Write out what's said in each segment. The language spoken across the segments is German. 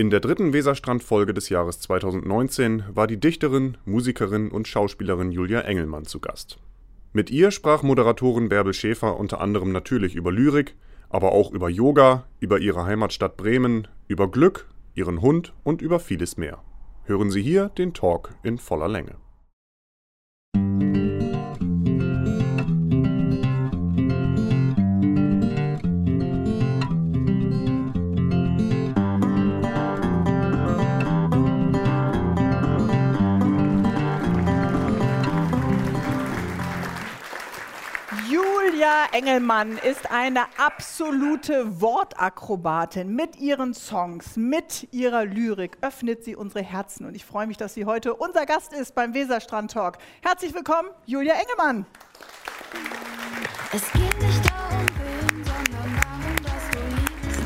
In der dritten Weserstrand-Folge des Jahres 2019 war die Dichterin, Musikerin und Schauspielerin Julia Engelmann zu Gast. Mit ihr sprach Moderatorin Bärbel Schäfer unter anderem natürlich über Lyrik, aber auch über Yoga, über ihre Heimatstadt Bremen, über Glück, ihren Hund und über vieles mehr. Hören Sie hier den Talk in voller Länge. Engelmann ist eine absolute Wortakrobatin. Mit ihren Songs, mit ihrer Lyrik öffnet sie unsere Herzen. Und ich freue mich, dass sie heute unser Gast ist beim Weserstrand Talk. Herzlich willkommen, Julia Engelmann. Es geht nicht darum, wen, sondern darum, dass du liebst.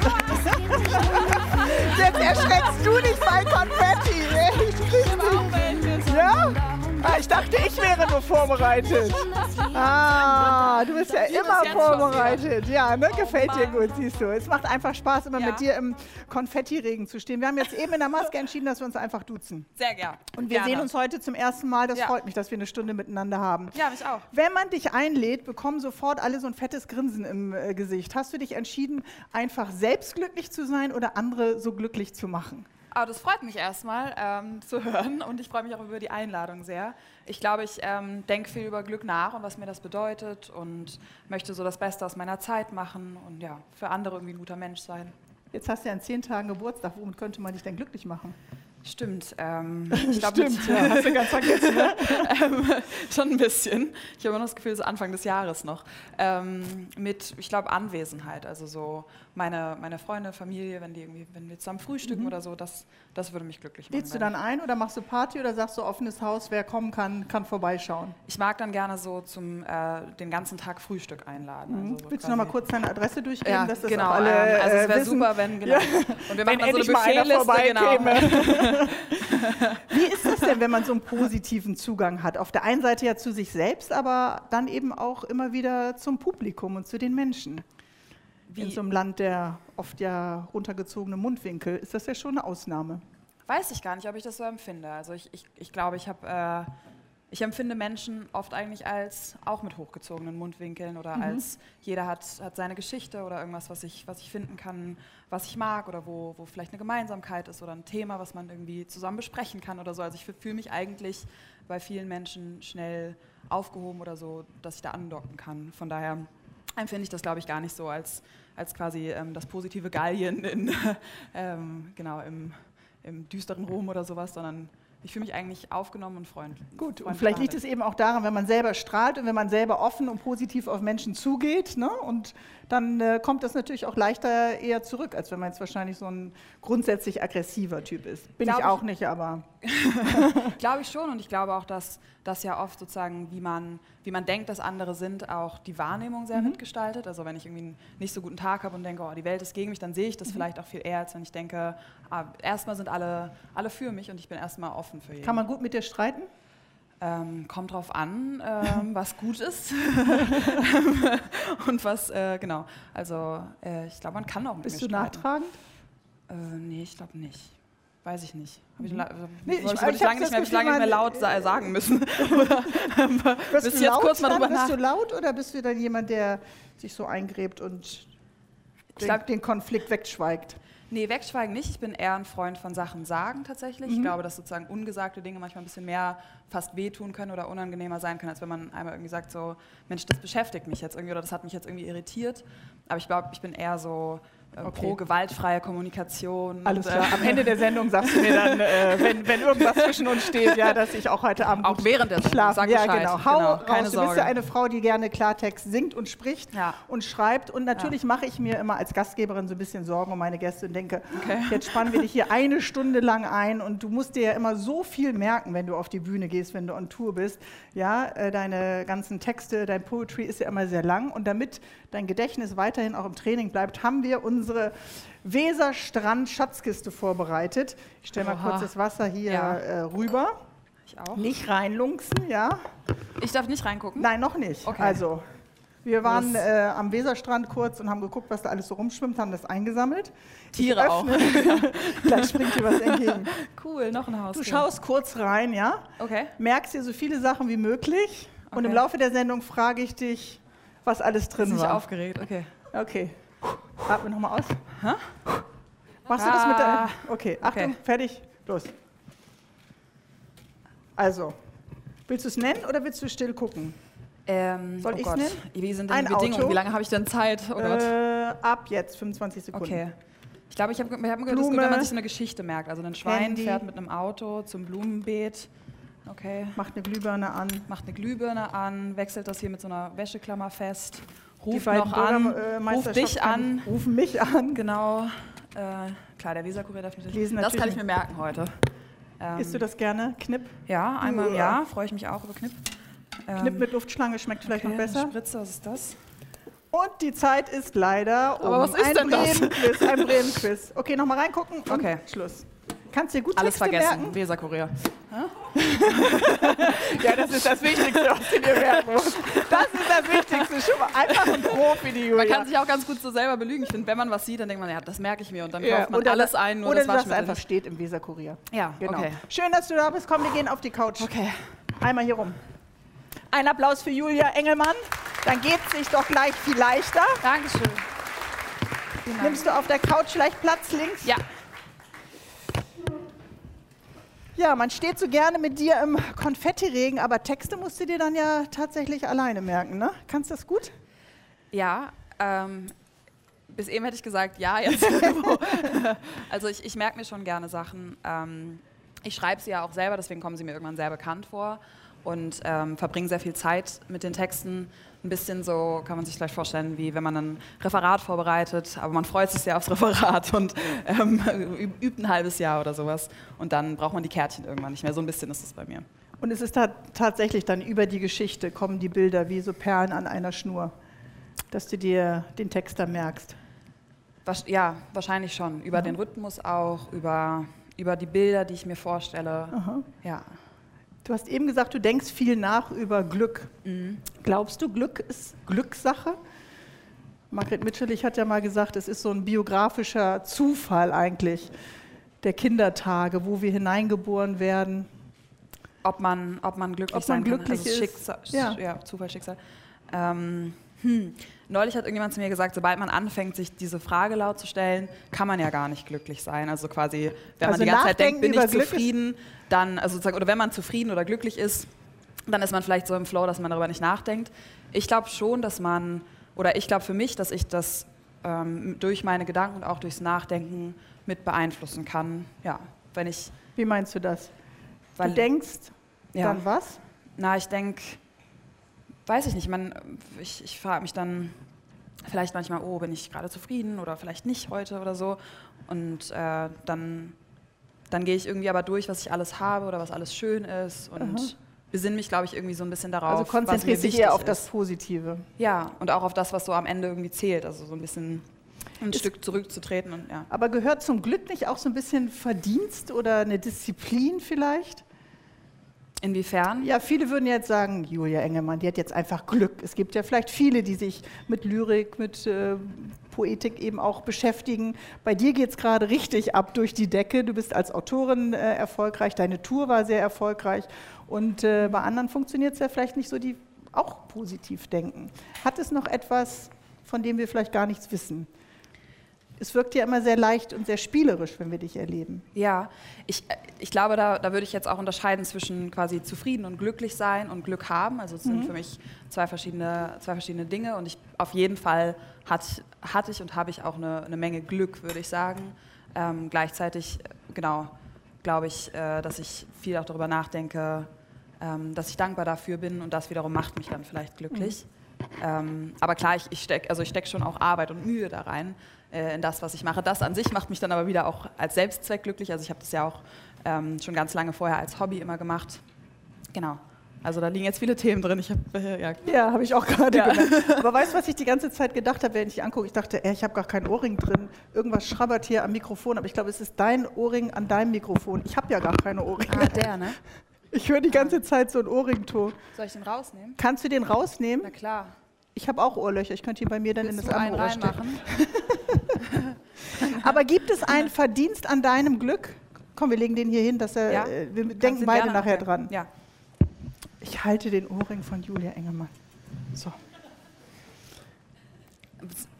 Jetzt erschreckst du dich bei Konfetti. Ja? Ah, ich dachte, ich wäre nur vorbereitet. Ah, du bist ja immer vorbereitet. Ja, ne? gefällt dir gut, siehst du. Es macht einfach Spaß, immer mit dir im Konfettiregen zu stehen. Wir haben jetzt eben in der Maske entschieden, dass wir uns einfach duzen. Sehr gern. Und wir sehen uns heute zum ersten Mal. Das freut mich, dass wir eine Stunde miteinander haben. Ja, mich auch. Wenn man dich einlädt, bekommen sofort alle so ein fettes Grinsen im äh, Gesicht. Hast du dich entschieden, einfach selbst glücklich zu sein oder andere so glücklich zu machen? Aber das freut mich erstmal ähm, zu hören und ich freue mich auch über die Einladung sehr. Ich glaube, ich ähm, denke viel über Glück nach und was mir das bedeutet und möchte so das Beste aus meiner Zeit machen und ja, für andere irgendwie ein guter Mensch sein. Jetzt hast du ja in zehn Tagen Geburtstag. Womit könnte man dich denn glücklich machen? Stimmt. Ähm, ich glaub, Stimmt, ja, hast du ganz vergessen, ne? ähm, schon ein bisschen. Ich habe immer das Gefühl, so Anfang des Jahres noch. Ähm, mit, ich glaube, Anwesenheit. Also so meine, meine Freunde, Familie, wenn, die irgendwie, wenn wir zusammen frühstücken mhm. oder so, das, das würde mich glücklich machen. Lädst du dann ein oder machst du Party oder sagst du offenes Haus, wer kommen kann, kann vorbeischauen? Ich mag dann gerne so zum äh, den ganzen Tag Frühstück einladen. Mhm. Also so Willst du noch mal kurz deine Adresse durchgeben, ja, dass das genau, alle ähm, Also es wäre äh, super, wenn, genau. Ja. Und wir machen wenn dann so eine Buffetliste, genau. Wie ist das denn, wenn man so einen positiven Zugang hat? Auf der einen Seite ja zu sich selbst, aber dann eben auch immer wieder zum Publikum und zu den Menschen. Wie? In so einem Land der oft ja runtergezogene Mundwinkel ist das ja schon eine Ausnahme. Weiß ich gar nicht, ob ich das so empfinde. Also ich, ich, ich glaube, ich habe... Äh, ich empfinde Menschen oft eigentlich als auch mit hochgezogenen Mundwinkeln oder mhm. als jeder hat, hat seine Geschichte oder irgendwas, was ich, was ich finden kann, was ich mag oder wo, wo vielleicht eine Gemeinsamkeit ist oder ein Thema, was man irgendwie zusammen besprechen kann oder so. Also ich fühle mich eigentlich bei vielen Menschen schnell aufgehoben oder so, dass ich da andocken kann. Von daher empfinde ich das, glaube ich, gar nicht so als als quasi ähm, das positive Gallien in, ähm, genau, im, im düsteren Rom oder sowas, sondern ich fühle mich eigentlich aufgenommen und freundlich. Gut, und vielleicht liegt es eben auch daran, wenn man selber strahlt und wenn man selber offen und positiv auf Menschen zugeht. Ne? Und dann äh, kommt das natürlich auch leichter eher zurück, als wenn man jetzt wahrscheinlich so ein grundsätzlich aggressiver Typ ist. Bin Glaub ich auch ich, nicht, aber. glaube ich schon und ich glaube auch, dass das ja oft sozusagen, wie man, wie man denkt, dass andere sind, auch die Wahrnehmung sehr mhm. mitgestaltet. Also wenn ich irgendwie einen nicht so guten Tag habe und denke, oh, die Welt ist gegen mich, dann sehe ich das mhm. vielleicht auch viel eher, als wenn ich denke, ah, erstmal sind alle, alle für mich und ich bin erstmal offen für jeden. Kann man gut mit dir streiten? Ähm, kommt drauf an, ähm, was gut ist und was, äh, genau. Also äh, ich glaube, man kann auch mit Bist mir du nachtragend? Äh, nee, ich glaube nicht. Weiß ich nicht. Hab ich, mhm. nee, ich, ich, ich lange nicht, mehr, ich lange nicht mehr laut sa sagen müssen. bist du jetzt kurz mal drüber Bist du laut oder bist du dann jemand, der sich so eingräbt und den, glaub, den Konflikt wegschweigt? Nee, wegschweigen nicht. Ich bin eher ein Freund von Sachen sagen tatsächlich. Mhm. Ich glaube, dass sozusagen ungesagte Dinge manchmal ein bisschen mehr fast wehtun können oder unangenehmer sein können, als wenn man einmal irgendwie sagt, so, Mensch, das beschäftigt mich jetzt irgendwie oder das hat mich jetzt irgendwie irritiert. Aber ich glaube, ich bin eher so okay. pro gewaltfreie Kommunikation. Alles klar. Am Ende der Sendung sagst du mir dann, äh, wenn, wenn irgendwas zwischen uns steht, ja, dass ich auch heute Abend auch während der schlafen. Sag ja, genau. Hau genau. Keine raus. Du bist ja eine Frau, die gerne Klartext singt und spricht ja. und schreibt. Und natürlich ja. mache ich mir immer als Gastgeberin so ein bisschen Sorgen um meine Gäste und denke, okay. jetzt spannen wir dich hier eine Stunde lang ein und du musst dir ja immer so viel merken, wenn du auf die Bühne gehst, wenn du on Tour bist. Ja, äh, deine ganzen Texte, dein Poetry ist ja immer sehr lang und damit dein Gedächtnis weiterhin auch im Training bleibt, haben wir unsere Weserstrand-Schatzkiste vorbereitet. Ich stelle mal kurz das Wasser hier ja. äh, rüber. Ich auch. Nicht reinlunzen, ja. Ich darf nicht reingucken? Nein, noch nicht. Okay. Also, Wir waren äh, am Weserstrand kurz und haben geguckt, was da alles so rumschwimmt, haben das eingesammelt. Tiere auch. Gleich springt dir was entgegen. Cool, noch ein Haus. Du schaust kurz rein, ja? Okay. Merkst dir so viele Sachen wie möglich. Okay. Und im Laufe der Sendung frage ich dich, was alles drin war. Ich aufgeregt, okay. Okay. Atme nochmal aus. Hä? Machst ah. du das mit der. Ah. Okay, Achtung, okay. fertig, los. Also, willst du es nennen oder willst du still gucken? Ähm, Soll oh ich es nennen? Wie sind denn Ein die Bedingungen? Auto. Wie lange habe ich denn Zeit? Äh, ab jetzt, 25 Sekunden. Okay. Ich glaube, ich habe hab gehört, es ist gut, wenn man sich so eine Geschichte merkt. Also ein Schwein Handy. fährt mit einem Auto zum Blumenbeet. Okay. Macht eine Glühbirne an. Macht eine Glühbirne an, wechselt das hier mit so einer Wäscheklammer fest. Ruft noch an, ruft dich an. Rufen mich an. Genau. Äh, klar, der Weserkurier darf natürlich lesen. Das kann ich mir merken heute. Ähm, Isst du das gerne? Knipp? Ja, einmal im Jahr freue ich mich auch über Knipp. Ähm, Knipp mit Luftschlange schmeckt vielleicht okay, noch besser. Spritze, was ist das? Und die Zeit ist leider um Aber was ist ein Bremen-Quiz. Ein Bremen-Quiz. Okay, nochmal reingucken und okay. Schluss. Kannst du dir gut Alles Texte vergessen. merken? Weserkurier. ja, das ist das Wichtigste, was du dir merken musst. Das ist das Wichtigste. Schon mal einfach ein Profi, die Julia. Man kann sich auch ganz gut so selber belügen. Ich finde, wenn man was sieht, dann denkt man, ja, das merke ich mir. Und dann ja, kauft man alles ein, nur oder das das einfach steht im Weserkurier. Ja, genau. Okay. Schön, dass du da bist. Komm, wir gehen auf die Couch. Okay. Einmal hier rum. Ein Applaus für Julia Engelmann. Dann geht es sich doch gleich viel leichter. Dankeschön. Nimmst du auf der Couch vielleicht Platz links? Ja. Ja, man steht so gerne mit dir im Konfettiregen, aber Texte musst du dir dann ja tatsächlich alleine merken, ne? Kannst du das gut? Ja, ähm, bis eben hätte ich gesagt, ja, jetzt. also ich, ich merke mir schon gerne Sachen. Ähm, ich schreibe sie ja auch selber, deswegen kommen sie mir irgendwann sehr bekannt vor und ähm, verbringe sehr viel Zeit mit den Texten ein bisschen so, kann man sich vielleicht vorstellen, wie wenn man ein Referat vorbereitet, aber man freut sich sehr aufs Referat und ähm, übt ein halbes Jahr oder sowas. Und dann braucht man die Kärtchen irgendwann nicht mehr. So ein bisschen ist es bei mir. Und es ist da tatsächlich dann über die Geschichte kommen die Bilder wie so Perlen an einer Schnur, dass du dir den Text da merkst. Ja, wahrscheinlich schon. Über mhm. den Rhythmus auch, über, über die Bilder, die ich mir vorstelle. Aha. Ja. Du hast eben gesagt, du denkst viel nach über Glück. Mhm. Glaubst du, Glück ist Glückssache? Margret Mitscherlich hat ja mal gesagt, es ist so ein biografischer Zufall eigentlich der Kindertage, wo wir hineingeboren werden. Ob man, ob man glücklich ob man sein glücklich kann. Also Schicksal, ja. ja, Zufall, Schicksal. Ähm, hm. Neulich hat irgendjemand zu mir gesagt, sobald man anfängt, sich diese Frage laut zu stellen, kann man ja gar nicht glücklich sein. Also quasi, wenn also man die ganze Zeit denkt, bin ich zufrieden, dann, also sozusagen, oder wenn man zufrieden oder glücklich ist, dann ist man vielleicht so im Flow, dass man darüber nicht nachdenkt. Ich glaube schon, dass man, oder ich glaube für mich, dass ich das ähm, durch meine Gedanken und auch durchs Nachdenken mit beeinflussen kann. Ja, wenn ich. Wie meinst du das? Weil, du denkst, ja. dann was? Na, ich denke, weiß ich nicht, man, ich, ich frage mich dann vielleicht manchmal, oh, bin ich gerade zufrieden oder vielleicht nicht heute oder so. Und äh, dann, dann gehe ich irgendwie aber durch, was ich alles habe oder was alles schön ist und Aha. besinne mich, glaube ich, irgendwie so ein bisschen darauf. Also konzentrierst dich eher auf ist. das Positive. Ja, und auch auf das, was so am Ende irgendwie zählt. Also so ein bisschen ein ist, Stück zurückzutreten. Und, ja. Aber gehört zum Glück nicht auch so ein bisschen Verdienst oder eine Disziplin vielleicht? Inwiefern? Ja, viele würden jetzt sagen, Julia Engelmann, die hat jetzt einfach Glück. Es gibt ja vielleicht viele, die sich mit Lyrik, mit äh, Poetik eben auch beschäftigen. Bei dir geht es gerade richtig ab durch die Decke. Du bist als Autorin äh, erfolgreich, deine Tour war sehr erfolgreich und äh, bei anderen funktioniert es ja vielleicht nicht so, die auch positiv denken. Hat es noch etwas, von dem wir vielleicht gar nichts wissen? Es wirkt ja immer sehr leicht und sehr spielerisch, wenn wir dich erleben. Ja, ich, ich glaube, da, da würde ich jetzt auch unterscheiden zwischen quasi zufrieden und glücklich sein und Glück haben. Also es mhm. sind für mich zwei verschiedene, zwei verschiedene Dinge und ich auf jeden Fall hat, hatte ich und habe ich auch eine, eine Menge Glück, würde ich sagen. Ähm, gleichzeitig, genau, glaube ich, äh, dass ich viel auch darüber nachdenke, ähm, dass ich dankbar dafür bin und das wiederum macht mich dann vielleicht glücklich. Mhm. Ähm, aber klar, ich, ich stecke also steck schon auch Arbeit und Mühe da rein in das, was ich mache. Das an sich macht mich dann aber wieder auch als Selbstzweck glücklich. Also ich habe das ja auch ähm, schon ganz lange vorher als Hobby immer gemacht. Genau. Also da liegen jetzt viele Themen drin. Ich hab, äh, ja, ja habe ich auch gerade ja. Aber weißt du, was ich die ganze Zeit gedacht habe, wenn ich dich angucke? Ich dachte, ey, ich habe gar keinen Ohrring drin. Irgendwas schrabbert hier am Mikrofon. Aber ich glaube, es ist dein Ohrring an deinem Mikrofon. Ich habe ja gar keine Ohrringe. Ah, der, ne? Ich höre die ganze Zeit so ein Ohrrington. Soll ich den rausnehmen? Kannst du den rausnehmen? Na klar. Ich habe auch Ohrlöcher. Ich könnte ihn bei mir dann Willst in das andere Ohr stecken. Aber gibt es einen Verdienst an deinem Glück? Komm, wir legen den hier hin, dass er. Ja. Äh, wir denken beide nachher dran. Ja. Ich halte den Ohrring von Julia Engelmann. So.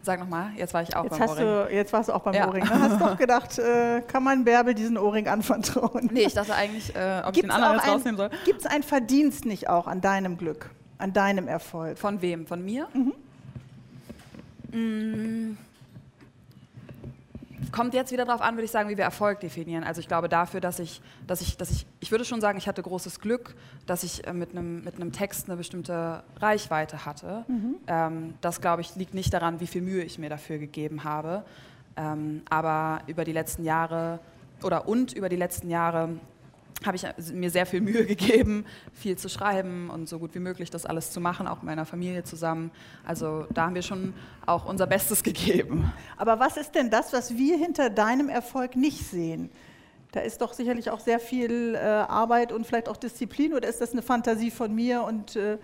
Sag nochmal, jetzt war ich auch jetzt beim Ohrring. Du, jetzt warst du auch beim ja. Ohrring. Ne? Hast doch gedacht, äh, kann man Bärbel diesen Ohrring anvertrauen? Nee, ich dachte eigentlich, äh, ob Gibt's ich den anderen jetzt rausnehmen soll. Gibt es einen Verdienst nicht auch an deinem Glück, an deinem Erfolg? Von wem? Von mir? Mhm. Mm kommt jetzt wieder darauf an, würde ich sagen, wie wir Erfolg definieren. Also ich glaube dafür, dass ich, dass ich, dass ich, ich würde schon sagen, ich hatte großes Glück, dass ich äh, mit einem mit einem Text eine bestimmte Reichweite hatte. Mhm. Ähm, das glaube ich liegt nicht daran, wie viel Mühe ich mir dafür gegeben habe, ähm, aber über die letzten Jahre oder und über die letzten Jahre habe ich mir sehr viel Mühe gegeben, viel zu schreiben und so gut wie möglich das alles zu machen, auch mit meiner Familie zusammen. Also da haben wir schon auch unser Bestes gegeben. Aber was ist denn das, was wir hinter deinem Erfolg nicht sehen? Da ist doch sicherlich auch sehr viel äh, Arbeit und vielleicht auch Disziplin oder ist das eine Fantasie von mir und äh,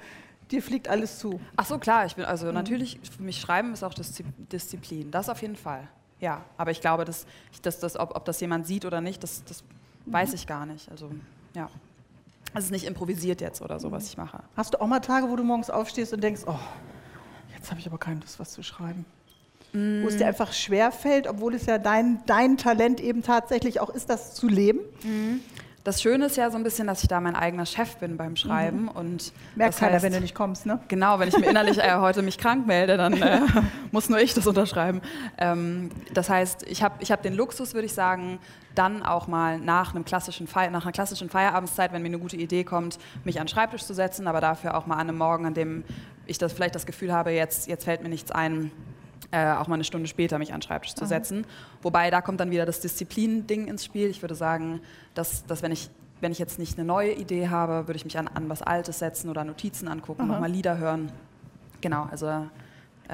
dir fliegt alles zu? Ach so, klar. Ich bin, also mhm. natürlich, für mich Schreiben ist auch Disziplin. Das auf jeden Fall. Ja, aber ich glaube, dass, dass, dass ob, ob das jemand sieht oder nicht, das, das Weiß ich gar nicht. Also, ja. Es ist nicht improvisiert jetzt oder so, was ich mache. Hast du auch mal Tage, wo du morgens aufstehst und denkst, oh, jetzt habe ich aber keine Lust, was zu schreiben? Mm. Wo es dir einfach schwer fällt, obwohl es ja dein, dein Talent eben tatsächlich auch ist, das zu leben? Mm. Das Schöne ist ja so ein bisschen, dass ich da mein eigener Chef bin beim Schreiben. Mhm. Und Merkt keiner, heißt, wenn du nicht kommst, ne? Genau, wenn ich mir innerlich äh, heute mich krank melde, dann äh, muss nur ich das unterschreiben. Ähm, das heißt, ich habe ich hab den Luxus, würde ich sagen, dann auch mal nach, einem klassischen Feier, nach einer klassischen Feierabendszeit, wenn mir eine gute Idee kommt, mich an den Schreibtisch zu setzen, aber dafür auch mal an einem Morgen, an dem ich das vielleicht das Gefühl habe, jetzt, jetzt fällt mir nichts ein, äh, auch mal eine Stunde später mich an den Schreibtisch zu setzen. Wobei da kommt dann wieder das Disziplin-Ding ins Spiel. Ich würde sagen, dass, dass wenn ich wenn ich jetzt nicht eine neue Idee habe, würde ich mich an, an was Altes setzen oder Notizen angucken, nochmal Lieder hören. Genau, also. Ähm,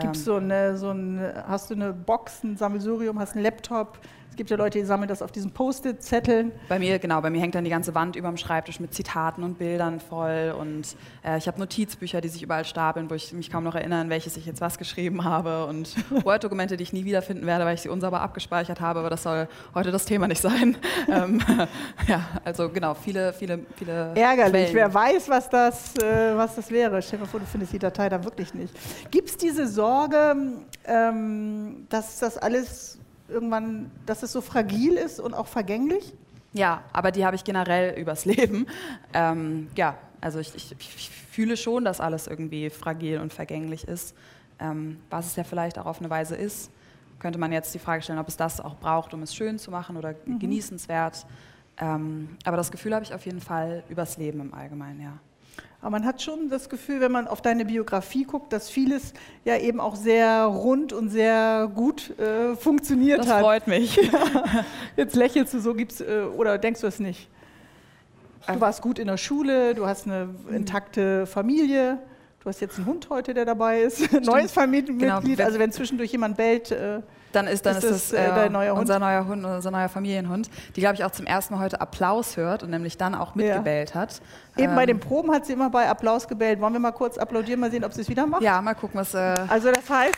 Gibt's so eine, so ein, hast du eine Box, ein Sammelsurium, hast einen Laptop, es gibt ja Leute, die sammeln das auf diesen Post-it-Zetteln. Bei mir, genau, bei mir hängt dann die ganze Wand über dem Schreibtisch mit Zitaten und Bildern voll. Und äh, ich habe Notizbücher, die sich überall stapeln, wo ich mich kaum noch erinnere, welches ich jetzt was geschrieben habe. Und Word-Dokumente, die ich nie wiederfinden werde, weil ich sie unsauber abgespeichert habe. Aber das soll heute das Thema nicht sein. ähm, ja, also genau, viele, viele, viele. Ärgerlich, Quellen. wer weiß, was das, äh, was das wäre. Stell dir vor, du findest die Datei da wirklich nicht. Gibt es diese Sorge, ähm, dass das alles irgendwann, dass es so fragil ist und auch vergänglich? Ja, aber die habe ich generell übers Leben. Ähm, ja, also ich, ich, ich, fühle schon, dass alles irgendwie fragil und vergänglich ist. Ähm, was es ja vielleicht auch auf eine Weise ist, könnte man jetzt die Frage stellen, ob es das auch braucht, um es schön zu machen oder mhm. genießenswert. Ähm, aber das Gefühl habe ich auf jeden Fall übers Leben im Allgemeinen, ja. Aber man hat schon das Gefühl, wenn man auf deine Biografie guckt, dass vieles ja eben auch sehr rund und sehr gut äh, funktioniert das hat. Das freut mich. Jetzt lächelst du so, gibt's, äh, oder denkst du es nicht? Du ähm. warst gut in der Schule, du hast eine intakte Familie. Du hast jetzt einen Hund heute, der dabei ist. Stimmt. Neues Familienmitglied. Genau. Also wenn zwischendurch jemand bellt, äh, dann ist, dann ist, ist das, äh, neuer unser neuer Hund, unser neuer Familienhund, die glaube ich auch zum ersten Mal heute Applaus hört und nämlich dann auch mitgebellt ja. hat. Eben ähm, bei den Proben hat sie immer bei Applaus gebellt. Wollen wir mal kurz applaudieren, mal sehen, ob sie es wieder macht? Ja, mal gucken, was. Äh also das heißt.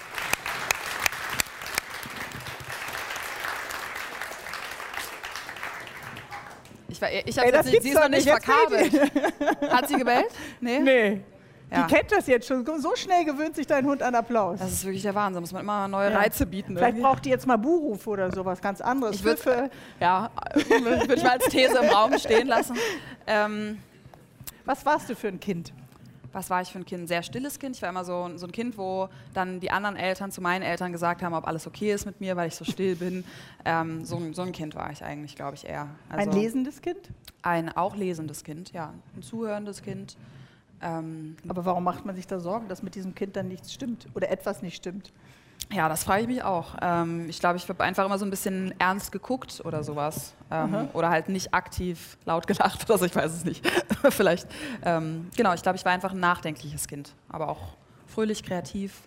Ich, ich habe sie ist noch nicht verkabelt. Hat sie gebellt? Nee. Nee. Ja. Die kennt das jetzt schon. So schnell gewöhnt sich dein Hund an Applaus. Das ist wirklich der Wahnsinn. Muss man immer neue ja. Reize bieten. Vielleicht irgendwie. braucht die jetzt mal Buhruf oder sowas ganz anderes. Ich würde ja, würde ich mal als These im Raum stehen lassen. Ähm, was warst du für ein Kind? Was war ich für ein Kind? Ein sehr stilles Kind. Ich war immer so, so ein Kind, wo dann die anderen Eltern zu meinen Eltern gesagt haben, ob alles okay ist mit mir, weil ich so still bin. Ähm, so, so, ein Kind war ich eigentlich, glaube ich, eher. Also ein lesendes Kind? Ein auch lesendes Kind, ja. Ein zuhörendes Kind. Ähm, Aber warum macht man sich da Sorgen, dass mit diesem Kind dann nichts stimmt oder etwas nicht stimmt? Ja, das frage ich mich auch. Ähm, ich glaube, ich habe einfach immer so ein bisschen ernst geguckt oder sowas. Ähm, oder halt nicht aktiv laut gelacht oder so, ich weiß es nicht. Vielleicht. Ähm, genau, ich glaube, ich war einfach ein nachdenkliches Kind, aber auch fröhlich, kreativ.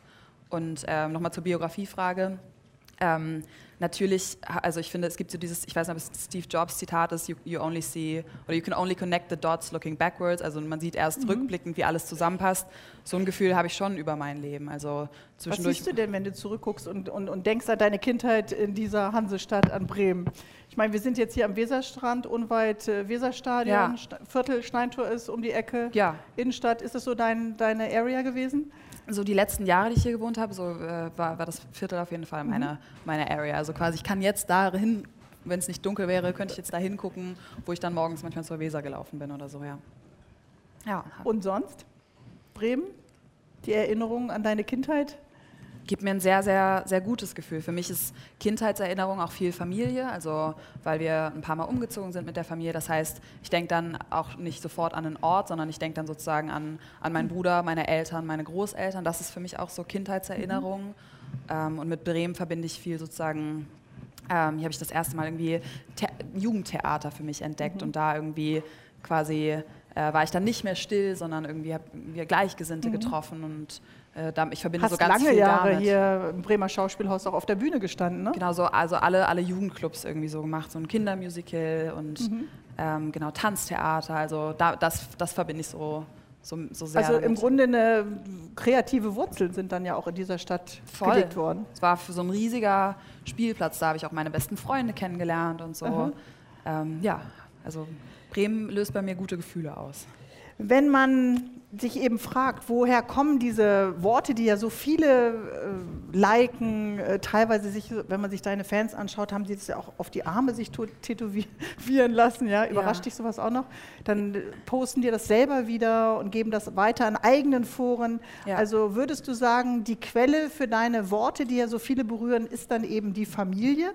Und ähm, nochmal zur Biografiefrage. Ähm, natürlich, also ich finde, es gibt so dieses, ich weiß nicht, ob es Steve Jobs Zitat ist, you, you, only see, oder you can only connect the dots looking backwards, also man sieht erst mhm. rückblickend, wie alles zusammenpasst. So ein Gefühl habe ich schon über mein Leben. Also zwischendurch Was siehst du denn, wenn du zurückguckst und, und, und denkst an deine Kindheit in dieser Hansestadt an Bremen? Ich meine, wir sind jetzt hier am Weserstrand, unweit äh, Weserstadion, ja. Viertel Steintor ist um die Ecke, ja. Innenstadt. Ist das so dein, deine Area gewesen? So die letzten Jahre, die ich hier gewohnt habe, so äh, war, war das Viertel auf jeden Fall meine, mhm. meine Area. Also quasi, ich kann jetzt dahin, wenn es nicht dunkel wäre, könnte ich jetzt da hingucken, wo ich dann morgens manchmal zur Weser gelaufen bin oder so, ja. ja. Und sonst? Bremen? Die Erinnerungen an deine Kindheit? Gibt mir ein sehr, sehr, sehr gutes Gefühl. Für mich ist Kindheitserinnerung auch viel Familie, also weil wir ein paar Mal umgezogen sind mit der Familie. Das heißt, ich denke dann auch nicht sofort an einen Ort, sondern ich denke dann sozusagen an, an meinen Bruder, meine Eltern, meine Großeltern. Das ist für mich auch so Kindheitserinnerung. Mhm. Ähm, und mit Bremen verbinde ich viel sozusagen ähm, hier habe ich das erste Mal irgendwie The Jugendtheater für mich entdeckt mhm. und da irgendwie quasi äh, war ich dann nicht mehr still, sondern irgendwie haben wir Gleichgesinnte mhm. getroffen und ich verbinde Hast so ganz lange viel Jahre damit. hier im Bremer Schauspielhaus auch auf der Bühne gestanden, ne? Genau, so, also alle, alle Jugendclubs irgendwie so gemacht, so ein Kindermusical und mhm. ähm, genau Tanztheater, also da, das, das verbinde ich so, so, so sehr. Also im Grunde eine kreative Wurzeln sind dann ja auch in dieser Stadt Voll. gelegt worden. Es war für so ein riesiger Spielplatz, da habe ich auch meine besten Freunde kennengelernt und so. Ähm, ja, also Bremen löst bei mir gute Gefühle aus. Wenn man sich eben fragt, woher kommen diese Worte, die ja so viele äh, liken, äh, teilweise sich, wenn man sich deine Fans anschaut, haben sie das ja auch auf die Arme sich tätowieren lassen, ja, überrascht ja. dich sowas auch noch? Dann äh, posten dir das selber wieder und geben das weiter an eigenen Foren. Ja. Also würdest du sagen, die Quelle für deine Worte, die ja so viele berühren, ist dann eben die Familie?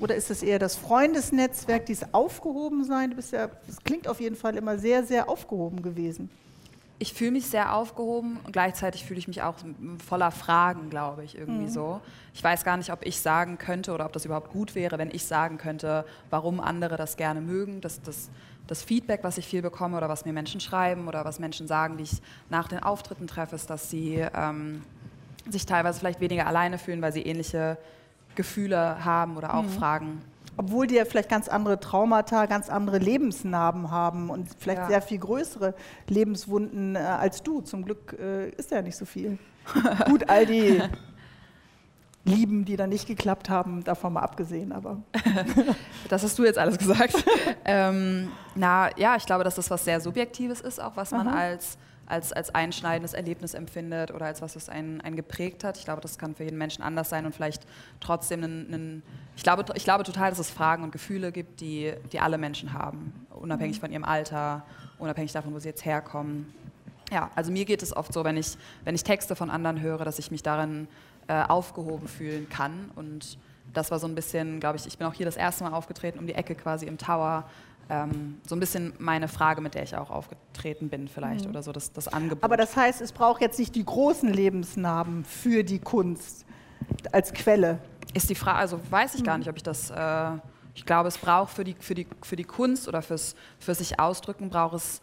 Oder ist es eher das Freundesnetzwerk, dieses Aufgehobensein? Du bist ja, das klingt auf jeden Fall immer sehr, sehr aufgehoben gewesen ich fühle mich sehr aufgehoben und gleichzeitig fühle ich mich auch voller Fragen, glaube ich, irgendwie mhm. so. Ich weiß gar nicht, ob ich sagen könnte oder ob das überhaupt gut wäre, wenn ich sagen könnte, warum andere das gerne mögen. Das, das, das Feedback, was ich viel bekomme oder was mir Menschen schreiben oder was Menschen sagen, die ich nach den Auftritten treffe, ist, dass sie ähm, sich teilweise vielleicht weniger alleine fühlen, weil sie ähnliche Gefühle haben oder auch mhm. Fragen obwohl die ja vielleicht ganz andere Traumata, ganz andere Lebensnarben haben und vielleicht ja. sehr viel größere Lebenswunden äh, als du. Zum Glück äh, ist ja nicht so viel. Gut, all die Lieben, die dann nicht geklappt haben, davon mal abgesehen, aber. das hast du jetzt alles gesagt. ähm, na ja, ich glaube, dass das was sehr Subjektives ist, auch was man als als, als einschneidendes Erlebnis empfindet oder als was es einen, einen geprägt hat. Ich glaube, das kann für jeden Menschen anders sein und vielleicht trotzdem einen, einen ich, glaube, ich glaube total, dass es Fragen und Gefühle gibt, die, die alle Menschen haben, unabhängig mhm. von ihrem Alter, unabhängig davon, wo sie jetzt herkommen. Ja, also mir geht es oft so, wenn ich, wenn ich Texte von anderen höre, dass ich mich darin äh, aufgehoben fühlen kann und das war so ein bisschen, glaube ich, ich bin auch hier das erste Mal aufgetreten, um die Ecke quasi im Tower ähm, so ein bisschen meine Frage, mit der ich auch aufgetreten bin, vielleicht mhm. oder so, das, das Angebot. Aber das heißt, es braucht jetzt nicht die großen Lebensnamen für die Kunst als Quelle. Ist die Frage, also weiß ich mhm. gar nicht, ob ich das. Äh, ich glaube, es braucht für die, für die, für die Kunst oder fürs, für sich ausdrücken, braucht es,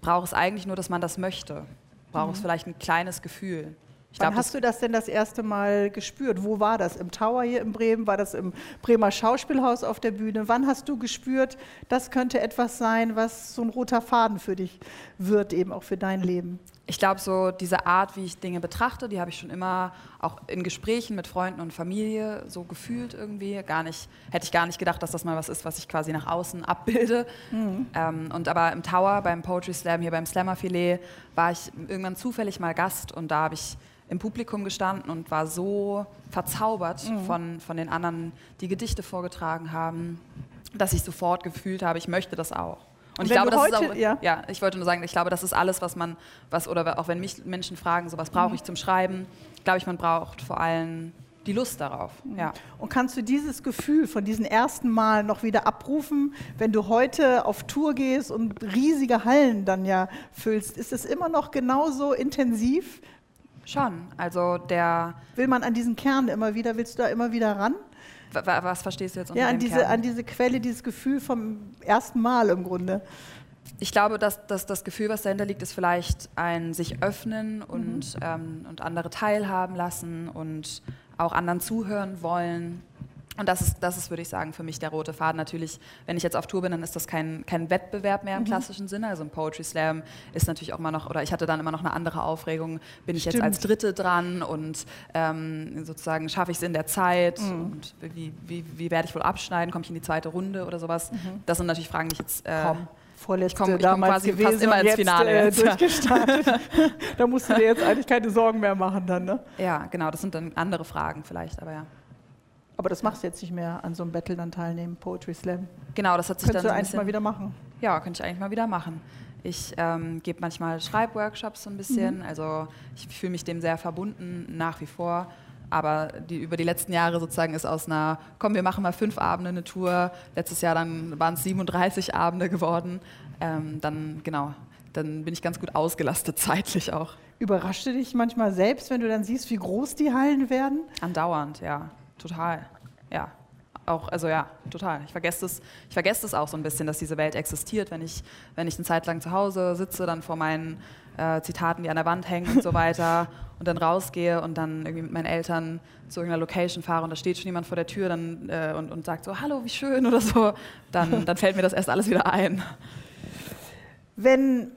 braucht es eigentlich nur, dass man das möchte. Braucht mhm. es vielleicht ein kleines Gefühl. Ich Wann glaub, hast du das denn das erste Mal gespürt? Wo war das? Im Tower hier in Bremen? War das im Bremer Schauspielhaus auf der Bühne? Wann hast du gespürt, das könnte etwas sein, was so ein roter Faden für dich wird, eben auch für dein Leben? Ich glaube, so diese Art, wie ich Dinge betrachte, die habe ich schon immer auch in Gesprächen mit Freunden und Familie so gefühlt irgendwie. Gar nicht, hätte ich gar nicht gedacht, dass das mal was ist, was ich quasi nach außen abbilde. Mhm. Ähm, und aber im Tower, beim Poetry Slam, hier beim Slammer Filet, war ich irgendwann zufällig mal Gast und da habe ich im Publikum gestanden und war so verzaubert mhm. von, von den anderen, die Gedichte vorgetragen haben, dass ich sofort gefühlt habe, ich möchte das auch. Und, und ich glaube, das heute, ist auch, ja. ja. ich wollte nur sagen, ich glaube, das ist alles, was man, was, oder auch wenn mich Menschen fragen, so was brauche mhm. ich zum Schreiben, glaube ich, man braucht vor allem die Lust darauf. Mhm. Ja. Und kannst du dieses Gefühl von diesen ersten Mal noch wieder abrufen, wenn du heute auf Tour gehst und riesige Hallen dann ja füllst? Ist es immer noch genauso intensiv Schon. Also der. Will man an diesen Kern immer wieder, willst du da immer wieder ran? Was verstehst du jetzt unter Ja, an diese, Kern? an diese Quelle, dieses Gefühl vom ersten Mal im Grunde. ich glaube, dass, dass, das Gefühl, was dahinter liegt, ist vielleicht ein sich öffnen und, mhm. ähm, und andere teilhaben lassen und auch anderen zuhören wollen. Und das ist, das ist, würde ich sagen, für mich der rote Faden. Natürlich, wenn ich jetzt auf Tour bin, dann ist das kein, kein Wettbewerb mehr im mhm. klassischen Sinne. Also ein Poetry Slam ist natürlich auch immer noch, oder ich hatte dann immer noch eine andere Aufregung. Bin ich Stimmt. jetzt als Dritte dran und ähm, sozusagen schaffe ich es in der Zeit mhm. und wie, wie, wie, werde ich wohl abschneiden? Komme ich in die zweite Runde oder sowas? Mhm. Das sind natürlich Fragen, die ich jetzt. Äh, Komm vorletzte ich komm, ich damals quasi gewesen fast immer ins Finale. Äh, durchgestartet. da musst du dir jetzt eigentlich keine Sorgen mehr machen dann, ne? Ja, genau, das sind dann andere Fragen vielleicht, aber ja. Aber das machst du jetzt nicht mehr an so einem Battle dann teilnehmen, Poetry Slam. Genau, das hat sich Könntest dann. du eigentlich mal wieder machen? Ja, könnte ich eigentlich mal wieder machen. Ich ähm, gebe manchmal Schreibworkshops so ein bisschen. Mhm. Also ich fühle mich dem sehr verbunden nach wie vor. Aber die, über die letzten Jahre sozusagen ist aus einer, komm, wir machen mal fünf Abende eine Tour. Letztes Jahr dann waren es 37 Abende geworden. Ähm, dann, genau, dann bin ich ganz gut ausgelastet zeitlich auch. Überrascht du dich manchmal selbst, wenn du dann siehst, wie groß die Hallen werden? Andauernd, ja total. Ja. Auch, also ja, total. Ich vergesse es, ich vergesse es auch so ein bisschen, dass diese Welt existiert, wenn ich, wenn ich eine Zeit lang zu Hause sitze, dann vor meinen äh, Zitaten, die an der Wand hängen und so weiter und dann rausgehe und dann irgendwie mit meinen Eltern zu irgendeiner Location fahre und da steht schon jemand vor der Tür dann, äh, und, und sagt so, hallo, wie schön oder so, dann, dann fällt mir das erst alles wieder ein. Wenn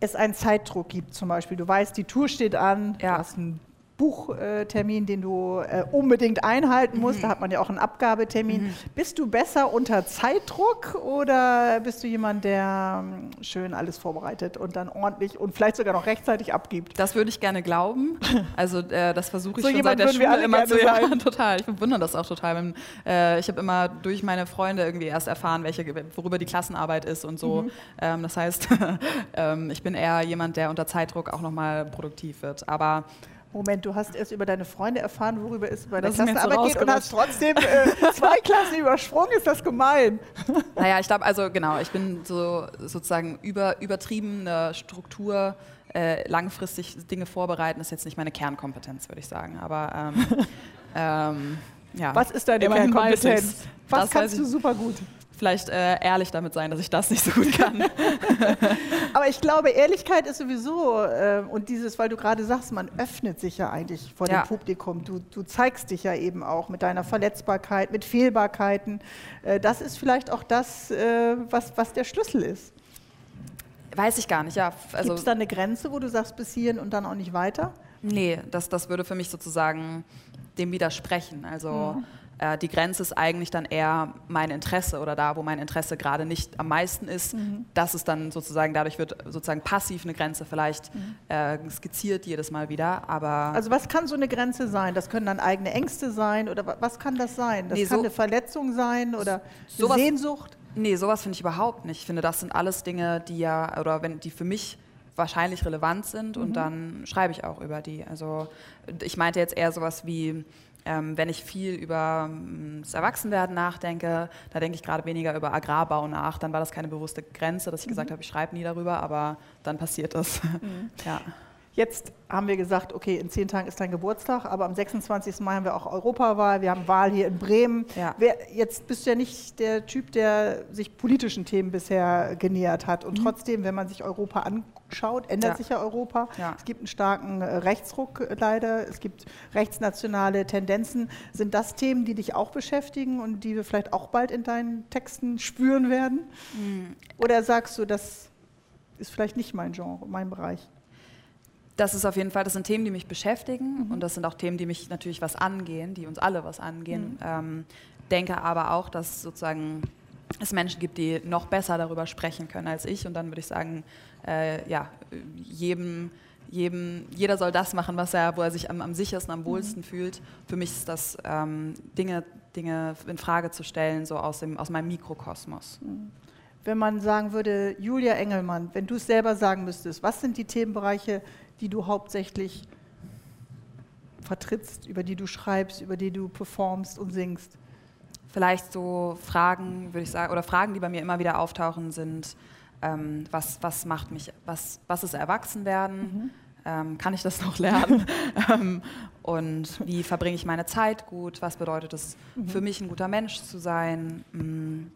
es einen Zeitdruck gibt, zum Beispiel, du weißt, die Tour steht an, ja. du hast einen Buchtermin, den du äh, unbedingt einhalten musst. Mhm. Da hat man ja auch einen Abgabetermin. Mhm. Bist du besser unter Zeitdruck oder bist du jemand, der ähm, schön alles vorbereitet und dann ordentlich und vielleicht sogar noch rechtzeitig abgibt? Das würde ich gerne glauben. Also äh, das versuche ich so schon seit der Schule immer zu ja, total. Ich bewundere das auch total. Wenn, äh, ich habe immer durch meine Freunde irgendwie erst erfahren, welche, worüber die Klassenarbeit ist und so. Mhm. Ähm, das heißt, ähm, ich bin eher jemand, der unter Zeitdruck auch nochmal produktiv wird. Aber Moment, du hast erst über deine Freunde erfahren, worüber es bei der das Klassenarbeit so geht und hast trotzdem äh, zwei Klassen übersprungen. Ist das gemein? Naja, ich glaube, also genau, ich bin so sozusagen über, übertriebene Struktur, äh, langfristig Dinge vorbereiten, ist jetzt nicht meine Kernkompetenz, würde ich sagen. Aber ähm, ähm, ja. Was ist deine Kernkompetenz? Was kannst du super gut? Vielleicht äh, ehrlich damit sein, dass ich das nicht so gut kann. Aber ich glaube, Ehrlichkeit ist sowieso, äh, und dieses, weil du gerade sagst, man öffnet sich ja eigentlich vor ja. dem Publikum. Du, du, zeigst dich ja eben auch mit deiner Verletzbarkeit, mit Fehlbarkeiten. Äh, das ist vielleicht auch das, äh, was, was der Schlüssel ist. Weiß ich gar nicht, ja. Also, Gibt es da eine Grenze, wo du sagst, bis hierhin und dann auch nicht weiter? Nee, das, das würde für mich sozusagen dem widersprechen. Also mhm die Grenze ist eigentlich dann eher mein Interesse oder da, wo mein Interesse gerade nicht am meisten ist. Mhm. Das ist dann sozusagen, dadurch wird sozusagen passiv eine Grenze vielleicht mhm. äh, skizziert jedes Mal wieder. Aber also was kann so eine Grenze sein? Das können dann eigene Ängste sein oder was kann das sein? Das nee, kann so, eine Verletzung sein oder sowas, Sehnsucht? Nee, sowas finde ich überhaupt nicht. Ich finde, das sind alles Dinge, die ja, oder wenn die für mich wahrscheinlich relevant sind mhm. und dann schreibe ich auch über die. Also ich meinte jetzt eher sowas wie ähm, wenn ich viel über ähm, das Erwachsenwerden nachdenke, da denke ich gerade weniger über Agrarbau nach. Dann war das keine bewusste Grenze, dass ich mhm. gesagt habe, ich schreibe nie darüber, aber dann passiert das. Mhm. ja. Jetzt haben wir gesagt, okay, in zehn Tagen ist dein Geburtstag, aber am 26. Mai haben wir auch Europawahl, wir haben Wahl hier in Bremen. Ja. Wer, jetzt bist du ja nicht der Typ, der sich politischen Themen bisher genähert hat. Und mhm. trotzdem, wenn man sich Europa anschaut, ändert ja. sich ja Europa. Ja. Es gibt einen starken äh, Rechtsruck äh, leider, es gibt rechtsnationale Tendenzen. Sind das Themen, die dich auch beschäftigen und die wir vielleicht auch bald in deinen Texten spüren werden? Mhm. Oder sagst du, das ist vielleicht nicht mein Genre, mein Bereich? das ist auf jeden Fall, das sind Themen, die mich beschäftigen mhm. und das sind auch Themen, die mich natürlich was angehen, die uns alle was angehen. Mhm. Ähm, denke aber auch, dass sozusagen es Menschen gibt, die noch besser darüber sprechen können als ich und dann würde ich sagen, äh, ja, jedem, jedem, jeder soll das machen, was er, wo er sich am, am sichersten, am wohlsten mhm. fühlt. Für mich ist das ähm, Dinge, Dinge in Frage zu stellen, so aus, dem, aus meinem Mikrokosmos. Mhm. Wenn man sagen würde, Julia Engelmann, wenn du es selber sagen müsstest, was sind die Themenbereiche, die du hauptsächlich vertrittst, über die du schreibst, über die du performst und singst? Vielleicht so Fragen, würde ich sagen, oder Fragen, die bei mir immer wieder auftauchen, sind, ähm, was, was macht mich, was, was ist Erwachsenwerden? Mhm. Ähm, kann ich das noch lernen? ähm, und wie verbringe ich meine Zeit gut? Was bedeutet es mhm. für mich, ein guter Mensch zu sein? Hm,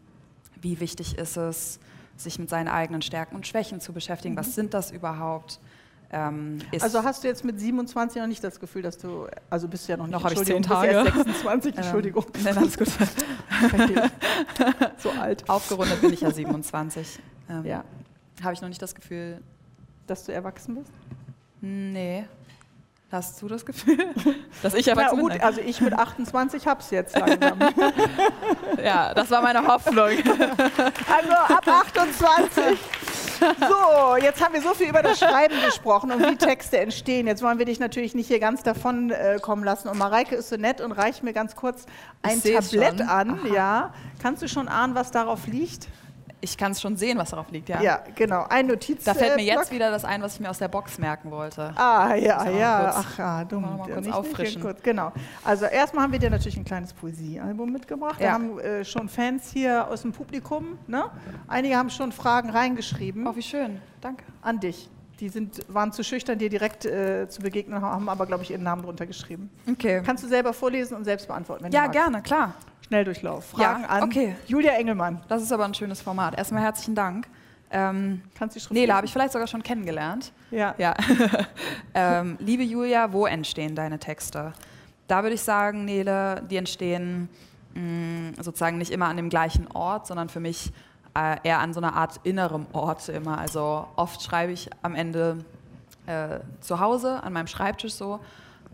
wie wichtig ist es, sich mit seinen eigenen Stärken und Schwächen zu beschäftigen. Mhm. Was sind das überhaupt? Ähm, also hast du jetzt mit 27 noch nicht das Gefühl, dass du, also bist du ja noch nicht, noch habe ich zehn Tage. 26, ähm, Entschuldigung. Ähm, nein, alles gut. so alt. Aufgerundet bin ich ja 27. Ähm, ja. Habe ich noch nicht das Gefühl, dass du erwachsen bist? Nee. Hast du das Gefühl, dass ich erwachsen ja, gut, bin? Also ich mit 28 hab's jetzt langsam. ja, das war meine Hoffnung. also ab 28. So, jetzt haben wir so viel über das Schreiben gesprochen und wie Texte entstehen. Jetzt wollen wir dich natürlich nicht hier ganz davon äh, kommen lassen. Und Mareike ist so nett und reicht mir ganz kurz ein Tablett an. Ja, kannst du schon ahnen, was darauf liegt? Ich kann es schon sehen, was darauf liegt, ja. Ja, genau. Ein Notiz. Da fällt mir jetzt wieder das ein, was ich mir aus der Box merken wollte. Ah, ja, ja. Ach ja, dumm. Mal kurz nicht, auffrischen. Nicht, kurz. Genau. Also erstmal haben wir dir natürlich ein kleines Poesiealbum mitgebracht. Ja. Wir haben äh, schon Fans hier aus dem Publikum. Ne? Einige haben schon Fragen reingeschrieben. Oh, wie schön. Danke. An dich. Die sind, waren zu schüchtern, dir direkt äh, zu begegnen, haben aber, glaube ich, ihren Namen drunter geschrieben. Okay. Kannst du selber vorlesen und selbst beantworten, wenn ja, du Ja, gerne, klar. Schnelldurchlauf. Fragen ja, an okay. Julia Engelmann. Das ist aber ein schönes Format. Erstmal herzlichen Dank. Ähm, Kannst du die Nele habe ich vielleicht sogar schon kennengelernt. Ja. ja. ähm, liebe Julia, wo entstehen deine Texte? Da würde ich sagen, Nele, die entstehen mh, mm, sozusagen nicht immer an dem gleichen Ort, sondern für mich äh, eher an so einer Art innerem Ort immer. Also oft schreibe ich am Ende äh, zu Hause, an meinem Schreibtisch so,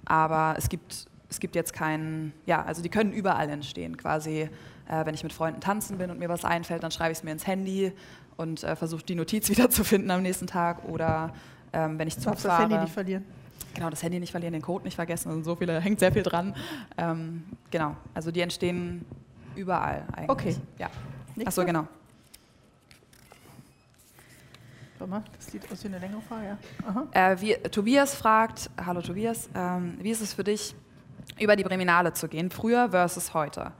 aber es gibt es gibt jetzt keinen, ja, also die können überall entstehen. Quasi, äh, wenn ich mit Freunden tanzen bin und mir was einfällt, dann schreibe ich es mir ins Handy und äh, versuche die Notiz wiederzufinden am nächsten Tag. Oder ähm, wenn ich Zug fahre. das Handy nicht verlieren. Genau, das Handy nicht verlieren, den Code nicht vergessen. Also so viele, hängt sehr viel dran. Ähm, genau, also die entstehen überall eigentlich. Okay. Ja. Achso, genau. Warte mal, das sieht aus wie eine längere Frage. Ja. Äh, wie, Tobias fragt, hallo Tobias, ähm, wie ist es für dich, über die Breminale zu gehen, früher versus heute.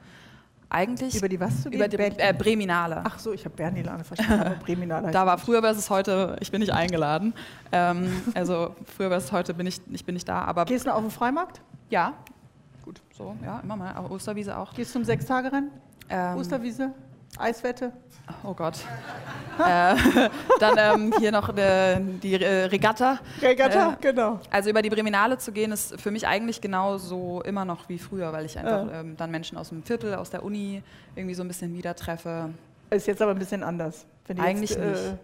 Eigentlich über die was zu gehen? Über die äh, Breminale. Ach so, ich habe Bernilane verstanden, aber Breminale. da war früher versus heute, ich bin nicht eingeladen. Ähm, also früher versus heute bin ich, ich bin nicht da. Aber Gehst du auf den Freimarkt? Ja. Gut, so, ja, immer mal. Auch Osterwiese auch. Gehst du zum Sechstagerennen? Ähm, Osterwiese? Eiswette? Oh Gott. äh, dann ähm, hier noch äh, die Regatta. Regatta, äh, genau. Also über die Breminale zu gehen, ist für mich eigentlich genauso immer noch wie früher, weil ich einfach ähm, dann Menschen aus dem Viertel, aus der Uni irgendwie so ein bisschen wieder treffe. Ist jetzt aber ein bisschen anders. eigentlich jetzt, äh, nicht.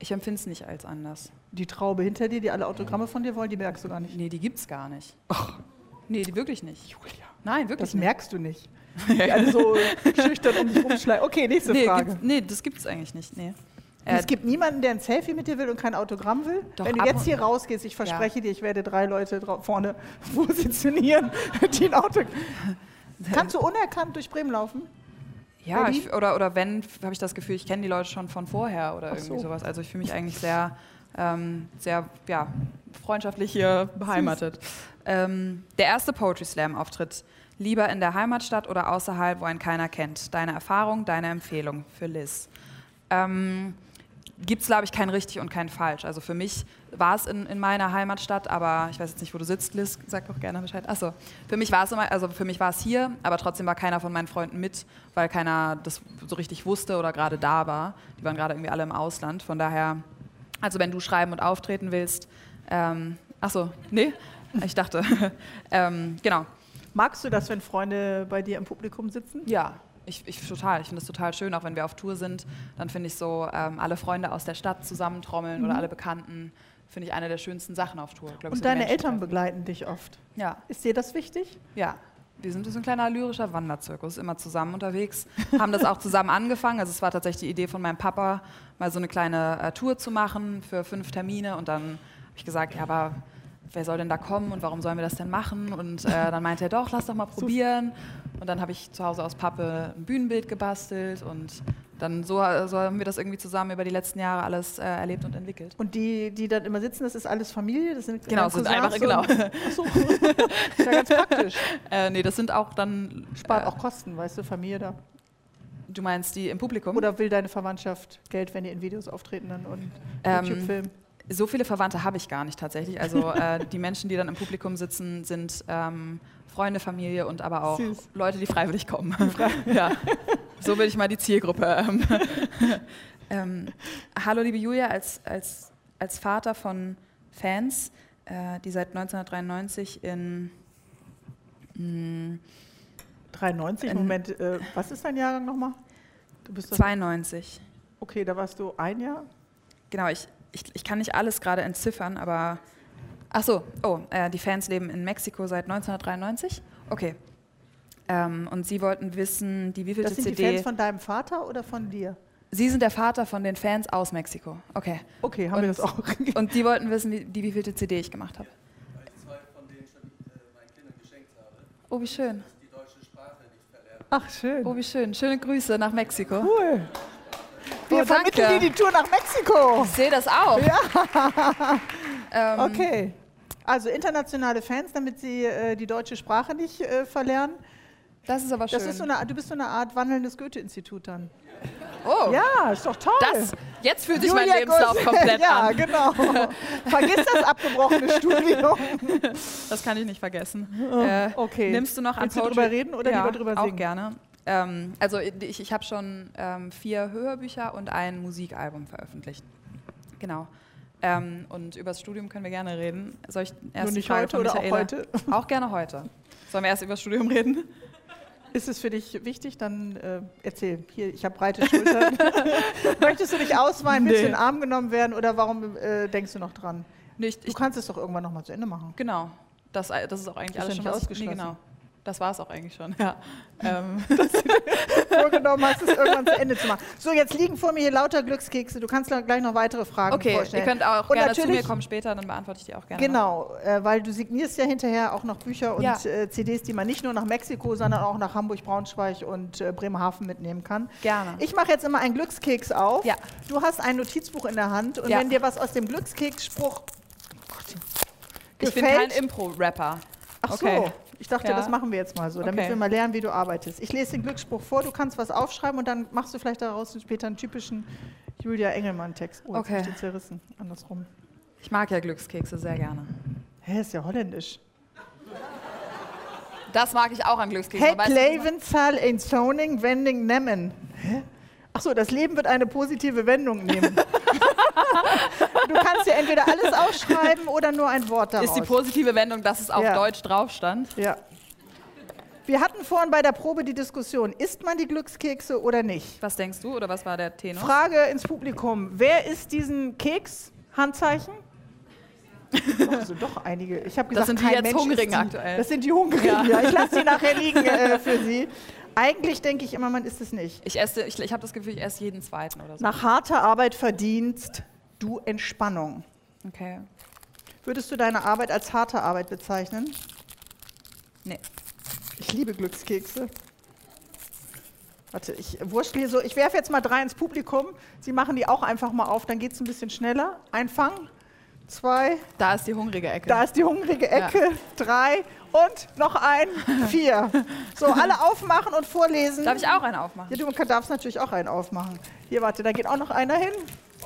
Ich empfinde es nicht als anders. Die Traube hinter dir, die alle Autogramme von dir wollen, die merkst du gar nicht. Nee, die gibt's gar nicht. Ach. Nee, die wirklich nicht. Julia. Nein, wirklich Das nicht. merkst du nicht. Die alle so schüchtern um dich rumschleichen. Okay, nächste nee, Frage. Nee, das gibt es eigentlich nicht. Nee. es gibt niemanden, der ein Selfie mit dir will und kein Autogramm will. Doch, Wenn du jetzt hier rausgehst, ich verspreche ja. dir, ich werde drei Leute vorne positionieren, die ein Auto. Kannst du unerkannt durch Bremen laufen? Ja, ich, oder, oder wenn, habe ich das Gefühl, ich kenne die Leute schon von vorher oder Ach irgendwie so. sowas. Also ich fühle mich eigentlich sehr, ähm, sehr ja, freundschaftlich hier beheimatet. Ähm, der erste Poetry Slam-Auftritt Lieber in der Heimatstadt oder außerhalb, wo ein keiner kennt? Deine Erfahrung, deine Empfehlung für Liz. Ähm, Gibt es, glaube ich, kein richtig und kein falsch. Also für mich war es in, in meiner Heimatstadt, aber ich weiß jetzt nicht, wo du sitzt, Liz, sag doch gerne Bescheid. Achso, für mich war es also für mich war es hier, aber trotzdem war keiner von meinen Freunden mit, weil keiner das so richtig wusste oder gerade da war. Die waren gerade irgendwie alle im Ausland. Von daher, also wenn du schreiben und auftreten willst, ähm, achso, nee, ich dachte, ähm, genau. Magst du das, wenn Freunde bei dir im Publikum sitzen? Ja, ich, ich total. Ich finde es total schön, auch wenn wir auf Tour sind. Dann finde ich so, ähm, alle Freunde aus der Stadt zusammentrommeln mhm. oder alle Bekannten, finde ich eine der schönsten Sachen auf Tour. Glaub, Und deine Eltern begleiten dich oft. Ja. Ist dir das wichtig? Ja. Wir sind so ein kleiner lyrischer Wanderzirkus, immer zusammen unterwegs. Haben das auch zusammen angefangen. Also es war tatsächlich die Idee von meinem Papa, mal so eine kleine äh, Tour zu machen für fünf Termine. Und dann habe ich gesagt, ja, aber wer soll denn da kommen und warum sollen wir das denn machen? Und äh, dann meinte er, doch, lass doch mal probieren. Und dann habe ich zu Hause aus Pappe ein Bühnenbild gebastelt und dann so, so, haben wir das irgendwie zusammen über die letzten Jahre alles äh, erlebt und entwickelt. Und die, die dann immer sitzen, das ist alles Familie? Das sind genau, das sind einfach, genau. Achso, ist ja ganz praktisch. Äh, nee, das sind auch dann... Spart äh, auch Kosten, weißt du, Familie da. Du meinst die im Publikum? Oder will deine Verwandtschaft Geld, wenn die in Videos auftreten dann und ähm, YouTube filmen? So viele Verwandte habe ich gar nicht tatsächlich. Also äh, die Menschen, die dann im Publikum sitzen, sind ähm, Freunde, Familie und aber auch Süß. Leute, die freiwillig kommen. ja. so will ich mal die Zielgruppe. Ähm, ähm, hallo, liebe Julia, als, als, als Vater von Fans, äh, die seit 1993 in. Mh, 93, in, Moment, äh, was ist dein Jahrgang nochmal? Du bist 92. Okay, da warst du ein Jahr? Genau, ich, ich, ich kann nicht alles gerade entziffern, aber. Ach so, oh, äh, die Fans leben in Mexiko seit 1993. Okay. Ähm, und sie wollten wissen, die wievielte CD. Das sind CD die Fans von deinem Vater oder von dir? Sie sind der Vater von den Fans aus Mexiko. Okay. Okay, haben und, wir das auch. und die wollten wissen, wie, die wievielte CD ich gemacht habe. Weil ich zwei von denen schon äh, meinen Kindern geschenkt habe. Oh, wie schön. Die deutsche Sprache nicht verlernen. Ach, schön. Oh, wie schön. Schöne Grüße nach Mexiko. Cool. Wir oh, vermitteln dir die Tour nach Mexiko. Ich sehe das auch. Ja. ähm, okay. Also internationale Fans, damit sie äh, die deutsche Sprache nicht äh, verlernen. Das ist aber schön. Das ist so eine, du bist so eine Art wandelndes Goethe-Institut dann. Oh. Ja, ist doch toll. Das, jetzt fühlt sich Julia mein Lebenslauf Gos komplett ja, an. Ja, genau. Vergiss das abgebrochene Studium. Das kann ich nicht vergessen. Oh, äh, okay. Nimmst du noch an Willst du drüber reden oder ja, lieber drüber singen? Auch gerne. Ähm, also ich, ich habe schon ähm, vier Hörbücher und ein Musikalbum veröffentlicht. Genau. Ähm, und über das Studium können wir gerne reden. Soll ich erst Nur nicht heute oder auch heute? Auch gerne heute. Sollen wir erst über das Studium reden? Ist es für dich wichtig? Dann äh, erzähl. Hier, ich habe breite Schultern. Möchtest du dich ausweinen? Nee. Willst du in den Arm genommen werden oder warum äh, denkst du noch dran? Nicht, du kannst es doch irgendwann nochmal zu Ende machen. Genau. Das, das ist auch eigentlich ist alles schon ausgeschlossen. Nee, genau. Das war es auch eigentlich schon, ja. ähm. Dass du vorgenommen hast, es irgendwann zu Ende zu machen. So, jetzt liegen vor mir hier lauter Glückskekse. Du kannst gleich noch weitere Fragen okay, vorstellen. Okay, ihr könnt auch und gerne zu mir kommen später, dann beantworte ich die auch gerne. Genau, äh, weil du signierst ja hinterher auch noch Bücher und ja. äh, CDs, die man nicht nur nach Mexiko, sondern auch nach Hamburg, Braunschweig und äh, Bremerhaven mitnehmen kann. Gerne. Ich mache jetzt immer einen Glückskeks auf. Ja. Du hast ein Notizbuch in der Hand und ja. wenn dir was aus dem Glückskeksspruch ich bin kein Impro-Rapper. Ach okay. so. Ich dachte, ja. das machen wir jetzt mal so, damit okay. wir mal lernen, wie du arbeitest. Ich lese den Glücksspruch vor, du kannst was aufschreiben und dann machst du vielleicht daraus später einen typischen Julia Engelmann-Text. Oh, okay. Ich zerrissen, andersrum. Ich mag ja Glückskekse sehr gerne. Hä, ist ja holländisch. Das mag ich auch an Glückskeksen. Het leven zal een zoning wending nemen. Hä? Achso, das Leben wird eine positive Wendung nehmen. du kannst ja entweder alles aufschreiben oder nur ein Wort daraus. Ist die positive Wendung, dass es auf ja. Deutsch drauf stand? Ja. Wir hatten vorhin bei der Probe die Diskussion, isst man die Glückskekse oder nicht? Was denkst du oder was war der Tenor? Frage ins Publikum. Wer isst diesen Keks? Handzeichen? Also doch einige. Ich habe gesagt, das sind die jetzt Mensch Hungrigen aktuell. Das sind die Hungrigen, ja. ja. Ich lasse sie nachher liegen äh, für Sie. Eigentlich denke ich immer, man isst es nicht. Ich esse, ich, ich habe das Gefühl, ich esse jeden zweiten oder so. Nach harter Arbeit verdienst du Entspannung. Okay. Würdest du deine Arbeit als harte Arbeit bezeichnen? Nee. Ich liebe Glückskekse. Warte, ich wurschtel so. Ich werfe jetzt mal drei ins Publikum. Sie machen die auch einfach mal auf, dann geht es ein bisschen schneller. Einfangen. Zwei. Da ist die hungrige Ecke. Da ist die hungrige Ecke. Ja. Drei. Und noch ein, vier. So, alle aufmachen und vorlesen. Darf ich auch einen aufmachen? Ja, du darfst natürlich auch einen aufmachen. Hier, warte, da geht auch noch einer hin.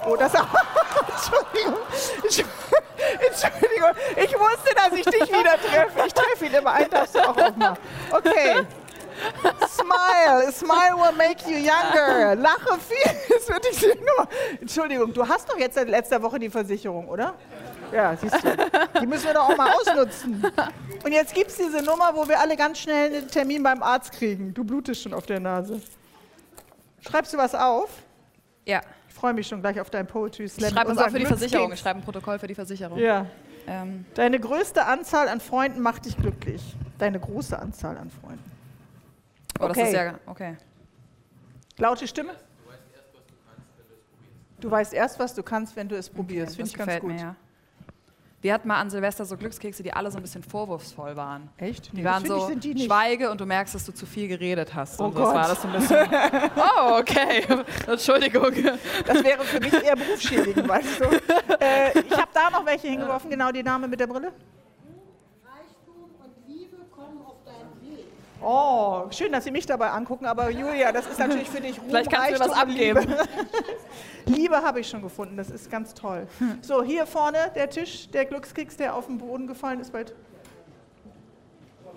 Oh, das. Entschuldigung. Entschuldigung. Ich wusste, dass ich dich wieder treffe. Ich treffe ihn immer. Einen darfst du auch aufmachen. Okay. Smile. Smile will make you younger. Lache viel. Das wird dich nur. Entschuldigung, du hast doch jetzt seit letzter Woche die Versicherung, oder? Ja, siehst du. Die müssen wir doch auch mal ausnutzen. Und jetzt gibt es diese Nummer, wo wir alle ganz schnell einen Termin beim Arzt kriegen. Du blutest schon auf der Nase. Schreibst du was auf? Ja. Ich freue mich schon gleich auf dein Poetry Slam. Ich schreibe was auch für die Versicherung. Ich schreibe ein Protokoll für die Versicherung. Ja. Ähm. Deine größte Anzahl an Freunden macht dich glücklich. Deine große Anzahl an Freunden. Oh, okay. das ist ja. Okay. Laute Stimme? Du weißt erst, was du kannst, wenn du es probierst. Okay, Finde ich ganz gut. Mir, ja. Wir hatten mal an Silvester so Glückskekse, die alle so ein bisschen vorwurfsvoll waren. Echt? Die nee, waren so, die schweige und du merkst, dass du zu viel geredet hast. Oh und Gott. War das so ein bisschen, oh, okay, Entschuldigung. Das wäre für mich eher berufsschädigend, weißt du. Äh, ich habe da noch welche hingeworfen, genau die Dame mit der Brille. Oh, schön, dass Sie mich dabei angucken, aber Julia, das ist natürlich für dich Ruhm, Vielleicht kannst du mir was abgeben. Liebe, Liebe habe ich schon gefunden, das ist ganz toll. So, hier vorne der Tisch, der Glückskeks, der auf den Boden gefallen ist bei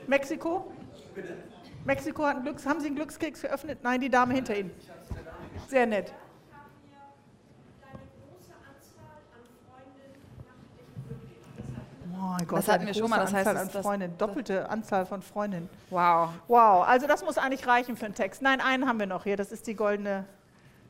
Mexiko. Mexiko hat einen Glücks. Haben Sie einen Glückskeks geöffnet? Nein, die Dame hinter Ihnen. Sehr nett. Oh Gott, das hatten wir schon mal. Das heißt, Anzahl an Freundinnen, doppelte Anzahl von Freundinnen. Wow. Wow, also das muss eigentlich reichen für einen Text. Nein, einen haben wir noch hier. Das ist die goldene.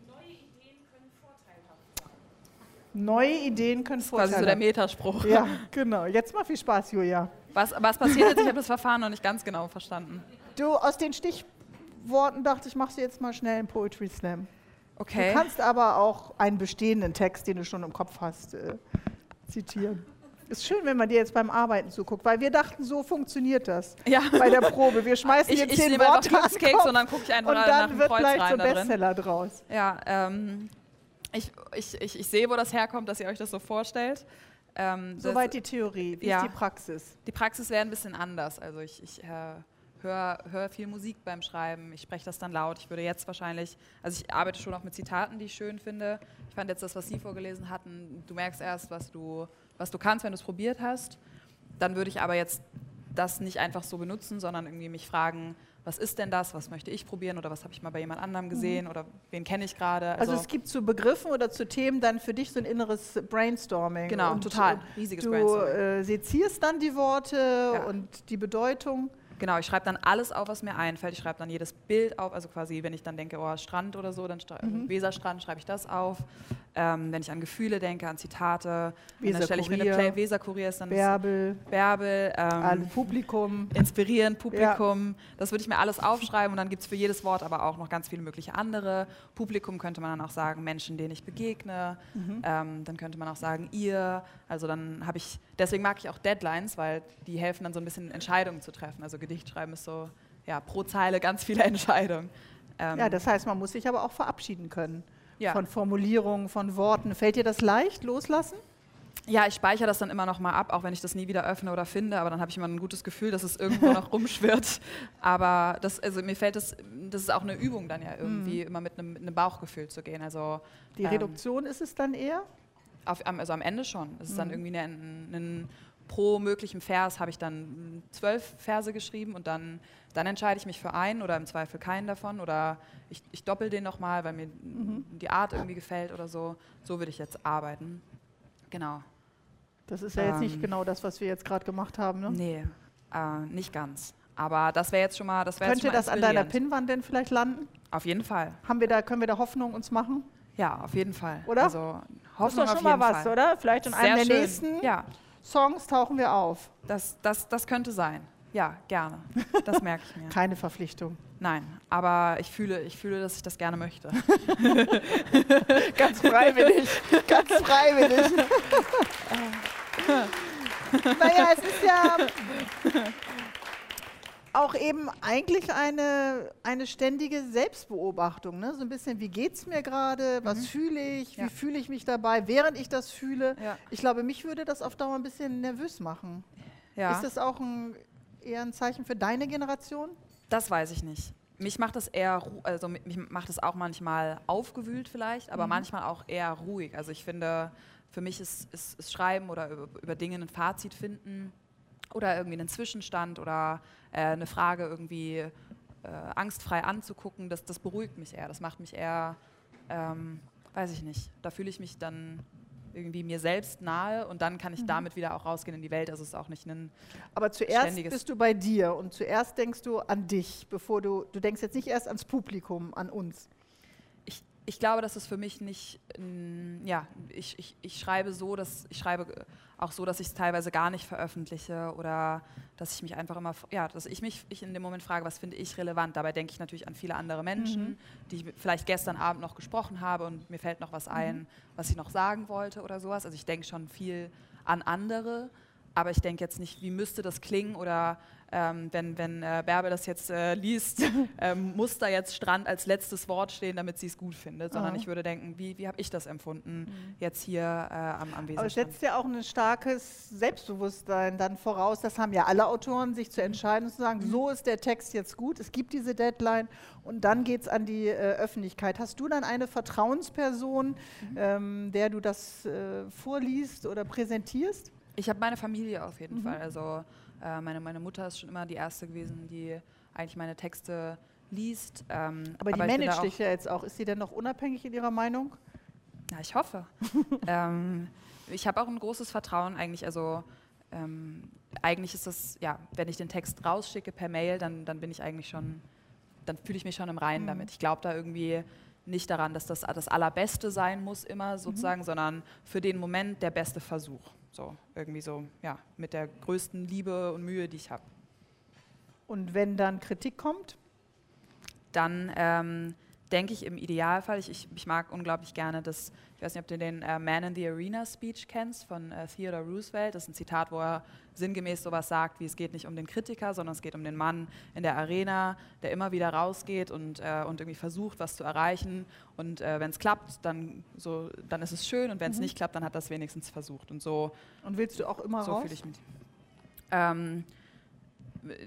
Neue Ideen können vorteilhaft sein. Neue Ideen können vorteilhaft sein. Quasi so der Metaspruch. Ja, genau. Jetzt mal viel Spaß, Julia. Was, was passiert jetzt? Ich habe das Verfahren noch nicht ganz genau verstanden. Du, aus den Stichworten dachte ich, machst du jetzt mal schnell einen Poetry Slam. Okay. Du kannst aber auch einen bestehenden Text, den du schon im Kopf hast, äh, zitieren. Ist schön, wenn man dir jetzt beim Arbeiten zuguckt, weil wir dachten, so funktioniert das ja. bei der Probe. Wir schmeißen ich, hier ich zehn Worte Keks und dann gucke ich einfach und dann nach dem wird Kreuz gleich so drin. Bestseller draus. Ja, ähm, ich, ich, ich, ich sehe, wo das herkommt, dass ihr euch das so vorstellt. Ähm, Soweit die Theorie. Wie ja, ist die Praxis? Die Praxis wäre ein bisschen anders. Also ich, ich äh, höre hör viel Musik beim Schreiben, ich spreche das dann laut. Ich würde jetzt wahrscheinlich, also ich arbeite schon auch mit Zitaten, die ich schön finde. Ich fand jetzt das, was Sie vorgelesen hatten, du merkst erst, was du, was du kannst, wenn du es probiert hast. Dann würde ich aber jetzt das nicht einfach so benutzen, sondern irgendwie mich fragen, was ist denn das, was möchte ich probieren oder was habe ich mal bei jemand anderem gesehen mhm. oder wen kenne ich gerade. Also, also, es gibt zu Begriffen oder zu Themen dann für dich so ein inneres Brainstorming. Genau, und total, riesiges du, Brainstorming. Du äh, sezierst dann die Worte ja. und die Bedeutung. Genau, ich schreibe dann alles auf, was mir einfällt. Ich schreibe dann jedes Bild auf, also quasi, wenn ich dann denke, oh, Strand oder so, dann mhm. Weserstrand schreibe ich das auf. Ähm, wenn ich an Gefühle denke, an Zitate, dann stelle ich mir eine Play Weserkurier ist dann Bärbel, Bärbel ähm, Publikum, inspirieren, Publikum. Ja. Das würde ich mir alles aufschreiben und dann gibt es für jedes Wort aber auch noch ganz viele mögliche andere. Publikum könnte man dann auch sagen, Menschen, denen ich begegne. Mhm. Ähm, dann könnte man auch sagen, ihr. Also dann habe ich, deswegen mag ich auch Deadlines, weil die helfen dann so ein bisschen Entscheidungen zu treffen. Also Gedicht schreiben ist so, ja, pro Zeile ganz viele Entscheidungen. Ähm, ja, das heißt, man muss sich aber auch verabschieden können ja. von Formulierungen, von Worten. Fällt dir das leicht, loslassen? Ja, ich speichere das dann immer noch mal ab, auch wenn ich das nie wieder öffne oder finde, aber dann habe ich immer ein gutes Gefühl, dass es irgendwo noch rumschwirrt. Aber das, also mir fällt das, das ist auch eine Übung dann ja irgendwie, mhm. immer mit einem, mit einem, Bauchgefühl zu gehen. Also, Die ähm, Reduktion ist es dann eher? Auf, also am Ende schon. Es ist mhm. dann irgendwie ein, ein pro möglichen Vers habe ich dann zwölf Verse geschrieben und dann, dann entscheide ich mich für einen oder im Zweifel keinen davon oder ich, ich doppel den nochmal, weil mir mhm. die Art irgendwie gefällt oder so. So würde ich jetzt arbeiten. Genau. Das ist ja ähm, jetzt nicht ähm. genau das, was wir jetzt gerade gemacht haben, ne? Nee, äh, nicht ganz. Aber das wäre jetzt schon mal, das Könnte das an deiner Pinnwand denn vielleicht landen? Auf jeden Fall. Haben wir da, können wir da Hoffnung uns machen? Ja, auf jeden Fall. Oder? Also Hoffnung das ist doch schon mal was, Fall. oder? Vielleicht in Sehr einem der schön. nächsten ja. Songs tauchen wir auf. Das, das, das könnte sein. Ja, gerne. Das merke ich mir. Keine Verpflichtung. Nein, aber ich fühle, ich fühle, dass ich das gerne möchte. ganz freiwillig. Ganz freiwillig. naja, es ist ja auch eben eigentlich eine, eine ständige Selbstbeobachtung. Ne? So ein bisschen, wie geht es mir gerade, was mhm. fühle ich, ja. wie fühle ich mich dabei, während ich das fühle. Ja. Ich glaube, mich würde das auf Dauer ein bisschen nervös machen. Ja. Ist das auch ein, eher ein Zeichen für deine Generation? Das weiß ich nicht. Mich macht das eher, also mich macht es auch manchmal aufgewühlt vielleicht, aber mhm. manchmal auch eher ruhig. Also ich finde, für mich ist, ist, ist Schreiben oder über, über Dinge ein Fazit finden oder irgendwie einen Zwischenstand oder äh, eine Frage irgendwie äh, angstfrei anzugucken, das, das beruhigt mich eher. Das macht mich eher, ähm, weiß ich nicht, da fühle ich mich dann irgendwie mir selbst nahe und dann kann ich mhm. damit wieder auch rausgehen in die Welt. Also es ist auch nicht ein. Aber zuerst bist du bei dir und zuerst denkst du an dich, bevor du, du denkst jetzt nicht erst ans Publikum, an uns. Ich, glaube, dass es für mich nicht, ja, ich, ich, ich schreibe so, dass ich schreibe auch so, dass ich es teilweise gar nicht veröffentliche oder dass ich mich einfach immer, ja, dass ich mich ich in dem Moment frage, was finde ich relevant. Dabei denke ich natürlich an viele andere Menschen, mhm. die ich vielleicht gestern Abend noch gesprochen habe und mir fällt noch was ein, mhm. was ich noch sagen wollte oder sowas. Also ich denke schon viel an andere, aber ich denke jetzt nicht, wie müsste das klingen oder ähm, wenn, wenn äh, Bärbe das jetzt äh, liest, ähm, muss da jetzt Strand als letztes Wort stehen, damit sie es gut findet, sondern oh. ich würde denken, wie, wie habe ich das empfunden mhm. jetzt hier äh, am, am Weserstrand. Aber es setzt ja auch ein starkes Selbstbewusstsein dann voraus, das haben ja alle Autoren, sich zu entscheiden und zu sagen, mhm. so ist der Text jetzt gut, es gibt diese Deadline und dann geht es an die äh, Öffentlichkeit. Hast du dann eine Vertrauensperson, mhm. ähm, der du das äh, vorliest oder präsentierst? Ich habe meine Familie auf jeden mhm. Fall, also äh, meine, meine Mutter ist schon immer die Erste gewesen, die eigentlich meine Texte liest. Ähm, aber die aber managt dich ja jetzt auch. Ist sie denn noch unabhängig in ihrer Meinung? Ja, ich hoffe. ähm, ich habe auch ein großes Vertrauen eigentlich. Also ähm, eigentlich ist das, ja, wenn ich den Text rausschicke per Mail, dann, dann bin ich eigentlich schon, dann fühle ich mich schon im Reinen mhm. damit. Ich glaube da irgendwie nicht daran, dass das das Allerbeste sein muss immer mhm. sozusagen, mhm. sondern für den Moment der beste Versuch. So irgendwie so, ja, mit der größten Liebe und Mühe, die ich habe. Und wenn dann Kritik kommt? Dann ähm, denke ich im Idealfall, ich, ich, ich, mag unglaublich gerne das, ich weiß nicht, ob du den äh, Man in the Arena Speech kennst von äh, Theodore Roosevelt. Das ist ein Zitat, wo er sinngemäß sowas sagt, wie es geht nicht um den Kritiker, sondern es geht um den Mann in der Arena, der immer wieder rausgeht und, äh, und irgendwie versucht, was zu erreichen. Und äh, wenn es klappt, dann, so, dann ist es schön und wenn es mhm. nicht klappt, dann hat das wenigstens versucht. Und so. Und willst du auch immer so raus? Fühle ich mich. Ähm,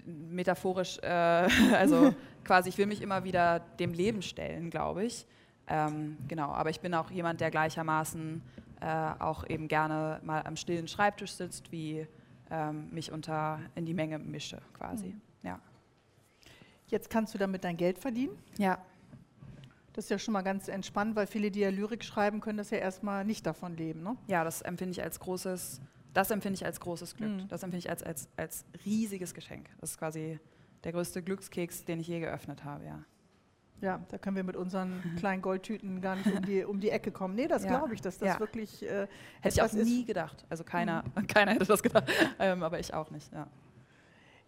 metaphorisch, äh, also quasi, ich will mich immer wieder dem Leben stellen, glaube ich. Ähm, genau, aber ich bin auch jemand, der gleichermaßen äh, auch eben gerne mal am stillen Schreibtisch sitzt, wie ähm, mich unter in die Menge mische, quasi. Mhm. Ja. Jetzt kannst du damit dein Geld verdienen? Ja. Das ist ja schon mal ganz entspannt, weil viele, die ja Lyrik schreiben, können das ja erstmal nicht davon leben. Ne? Ja, das empfinde ich als großes das empfinde ich als großes Glück. Mhm. Das empfinde ich als, als, als riesiges Geschenk. Das ist quasi der größte Glückskeks, den ich je geöffnet habe, ja. Ja, da können wir mit unseren kleinen Goldtüten gar nicht um die, um die Ecke kommen. Nee, das ja. glaube ich, dass das ja. wirklich. Äh, Hätte ich auch nie gedacht. Also keiner, mhm. keiner hätte das gedacht, ähm, aber ich auch nicht, ja.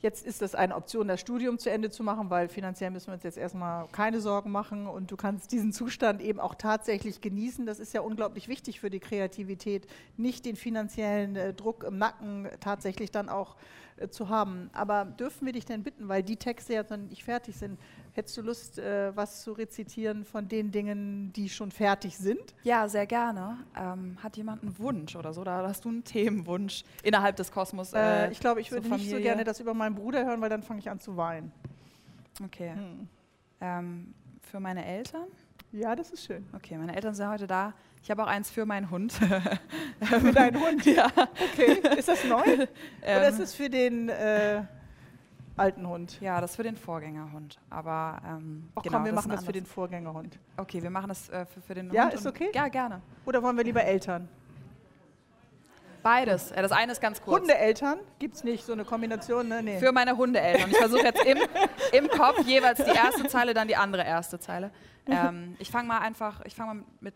Jetzt ist es eine Option, das Studium zu Ende zu machen, weil finanziell müssen wir uns jetzt erstmal keine Sorgen machen und du kannst diesen Zustand eben auch tatsächlich genießen. Das ist ja unglaublich wichtig für die Kreativität, nicht den finanziellen äh, Druck im Nacken tatsächlich dann auch äh, zu haben. Aber dürfen wir dich denn bitten, weil die Texte ja noch nicht fertig sind, hättest du Lust, äh, was zu rezitieren von den Dingen, die schon fertig sind? Ja, sehr gerne. Ähm, hat jemand einen Wunsch oder so? Oder hast du einen Themenwunsch innerhalb des Kosmos? Äh, äh ich glaube, ich würde nicht so gerne das über meinen Bruder hören, weil dann fange ich an zu weinen. Okay. Hm. Ähm, für meine Eltern? Ja, das ist schön. Okay, meine Eltern sind heute da. Ich habe auch eins für meinen Hund. für deinen Hund? Ja. Okay. Ist das neu? Oder ähm, ist es für den äh, alten Hund? Ja, das ist für den Vorgängerhund. Aber ähm, Och, genau, komm, wir das machen das für den Vorgängerhund. Okay, wir machen das äh, für, für, den ja, Hund. Ja, ist okay? Ja, gerne. Oder wollen wir lieber Eltern? Beides. Das eine ist ganz kurz. Hundeeltern? Gibt es nicht so eine Kombination? Ne? Nee. Für meine Hundeeltern. Ich versuche jetzt im, im Kopf jeweils die erste Zeile, dann die andere erste Zeile. Ähm, ich fange mal einfach, ich fange mal mit,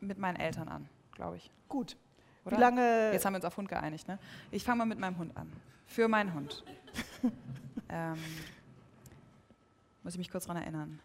mit meinen Eltern an, glaube ich. Gut. Oder? Wie lange? Jetzt haben wir uns auf Hund geeinigt. Ne? Ich fange mal mit meinem Hund an. Für meinen Hund. ähm, muss ich mich kurz daran erinnern.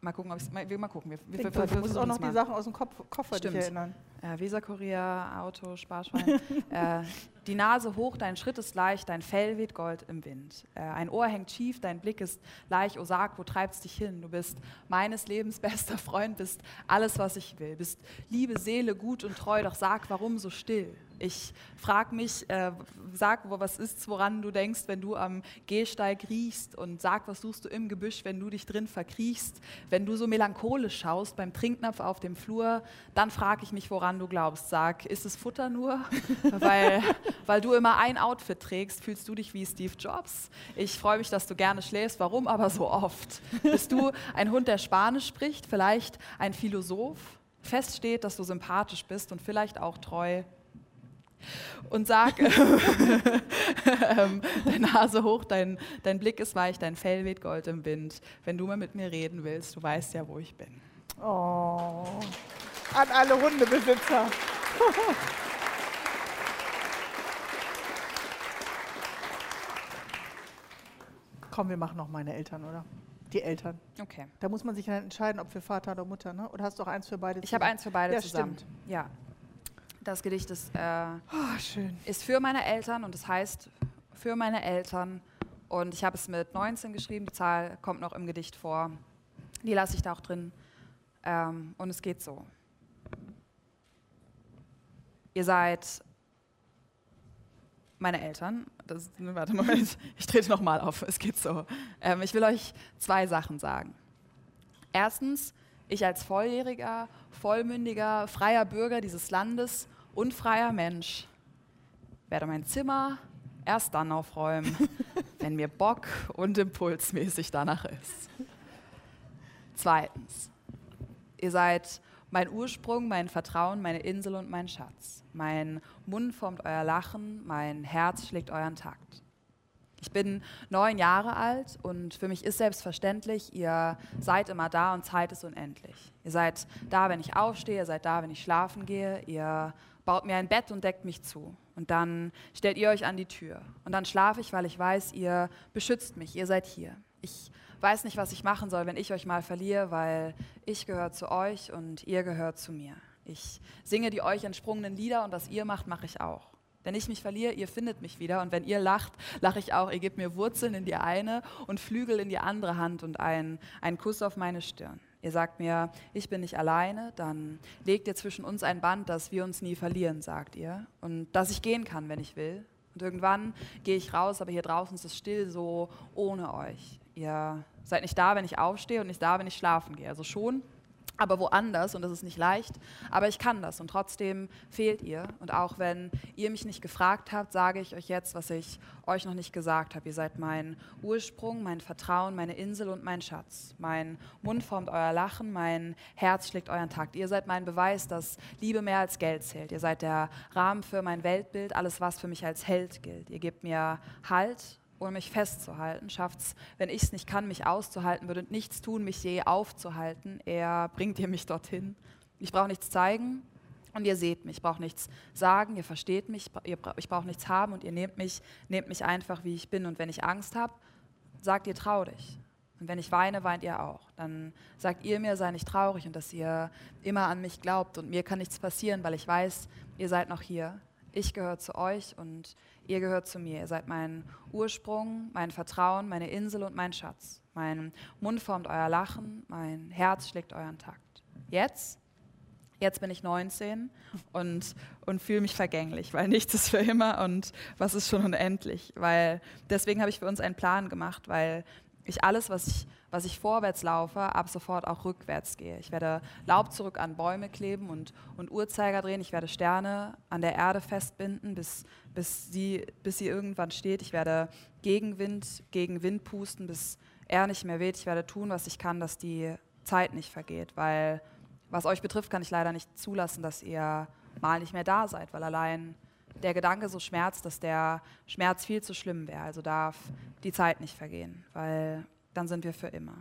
Mal gucken, ob mal, mal gucken. Wir, wir, wir, wir musst auch noch mal. die Sachen aus dem Kopf, Koffer Stimmt. erinnern. Äh, Weserkurier, Auto, Sparschwein. äh, die Nase hoch, dein Schritt ist leicht, dein Fell weht Gold im Wind. Äh, ein Ohr hängt schief, dein Blick ist leicht, oh sag, wo treibst dich hin? Du bist meines Lebens bester Freund, bist alles, was ich will. Bist Liebe, Seele, gut und treu, doch sag, warum so still? Ich frage mich, äh, sag, was ist, woran du denkst, wenn du am Gehsteig riechst und sag, was suchst du im Gebüsch, wenn du dich drin verkriechst. Wenn du so melancholisch schaust beim Trinknapf auf dem Flur, dann frage ich mich, woran du glaubst. Sag, ist es Futter nur? weil, weil du immer ein Outfit trägst, fühlst du dich wie Steve Jobs. Ich freue mich, dass du gerne schläfst. Warum aber so oft? Bist du ein Hund, der Spanisch spricht? Vielleicht ein Philosoph? Feststeht, dass du sympathisch bist und vielleicht auch treu und sag, ähm, deine Nase hoch, dein, dein Blick ist weich, dein Fell weht Gold im Wind. Wenn du mal mit mir reden willst, du weißt ja, wo ich bin. Oh, an alle Hundebesitzer. Komm, wir machen noch meine Eltern, oder? Die Eltern. Okay. Da muss man sich dann entscheiden, ob für Vater oder Mutter, ne? Oder hast du auch eins für beide? Ich habe eins für beide ja, zusammen. Stimmt. Ja, das Gedicht ist, äh, oh, ist für meine Eltern und es das heißt für meine Eltern. Und ich habe es mit 19 geschrieben, die Zahl kommt noch im Gedicht vor. Die lasse ich da auch drin. Ähm, und es geht so. Ihr seid meine Eltern. Das, warte mal, ich trete nochmal auf. Es geht so. Ähm, ich will euch zwei Sachen sagen. Erstens, ich als volljähriger, vollmündiger, freier Bürger dieses Landes und freier Mensch werde mein Zimmer erst dann aufräumen, wenn mir Bock und impulsmäßig danach ist. Zweitens, ihr seid mein Ursprung, mein Vertrauen, meine Insel und mein Schatz. Mein Mund formt euer Lachen, mein Herz schlägt euren Takt. Ich bin neun Jahre alt und für mich ist selbstverständlich, ihr seid immer da und Zeit ist unendlich. Ihr seid da, wenn ich aufstehe, ihr seid da, wenn ich schlafen gehe, ihr baut mir ein Bett und deckt mich zu. Und dann stellt ihr euch an die Tür. Und dann schlafe ich, weil ich weiß, ihr beschützt mich, ihr seid hier. Ich weiß nicht, was ich machen soll, wenn ich euch mal verliere, weil ich gehöre zu euch und ihr gehört zu mir. Ich singe die euch entsprungenen Lieder und was ihr macht, mache ich auch. Wenn ich mich verliere, ihr findet mich wieder. Und wenn ihr lacht, lache ich auch. Ihr gebt mir Wurzeln in die eine und Flügel in die andere Hand und einen, einen Kuss auf meine Stirn. Ihr sagt mir, ich bin nicht alleine, dann legt ihr zwischen uns ein Band, dass wir uns nie verlieren, sagt ihr. Und dass ich gehen kann, wenn ich will. Und irgendwann gehe ich raus, aber hier draußen ist es still, so ohne euch. Ihr seid nicht da, wenn ich aufstehe und nicht da, wenn ich schlafen gehe. Also schon aber woanders und das ist nicht leicht, aber ich kann das und trotzdem fehlt ihr. Und auch wenn ihr mich nicht gefragt habt, sage ich euch jetzt, was ich euch noch nicht gesagt habe. Ihr seid mein Ursprung, mein Vertrauen, meine Insel und mein Schatz. Mein Mund formt euer Lachen, mein Herz schlägt euren Takt. Ihr seid mein Beweis, dass Liebe mehr als Geld zählt. Ihr seid der Rahmen für mein Weltbild, alles, was für mich als Held gilt. Ihr gebt mir Halt ohne mich festzuhalten, schafft es, wenn ich es nicht kann, mich auszuhalten, würde nichts tun, mich je aufzuhalten. Er bringt ihr mich dorthin. Ich brauche nichts zeigen und ihr seht mich. Ich brauche nichts sagen, ihr versteht mich, ich brauche nichts haben und ihr nehmt mich, nehmt mich einfach, wie ich bin. Und wenn ich Angst habe, sagt ihr trau dich. Und wenn ich weine, weint ihr auch. Dann sagt ihr mir, sei nicht traurig und dass ihr immer an mich glaubt. Und mir kann nichts passieren, weil ich weiß, ihr seid noch hier. Ich gehöre zu euch und ihr gehört zu mir. Ihr seid mein Ursprung, mein Vertrauen, meine Insel und mein Schatz. Mein Mund formt euer Lachen, mein Herz schlägt euren Takt. Jetzt, jetzt bin ich 19 und, und fühle mich vergänglich, weil nichts ist für immer und was ist schon unendlich. Weil deswegen habe ich für uns einen Plan gemacht, weil ich alles, was ich, was ich vorwärts laufe, ab sofort auch rückwärts gehe. Ich werde Laub zurück an Bäume kleben und, und Uhrzeiger drehen. Ich werde Sterne an der Erde festbinden, bis, bis, sie, bis sie irgendwann steht. Ich werde gegen Wind, gegen Wind pusten, bis er nicht mehr weht. Ich werde tun, was ich kann, dass die Zeit nicht vergeht. Weil was euch betrifft, kann ich leider nicht zulassen, dass ihr mal nicht mehr da seid, weil allein der Gedanke so schmerzt, dass der Schmerz viel zu schlimm wäre. Also darf die Zeit nicht vergehen, weil dann sind wir für immer.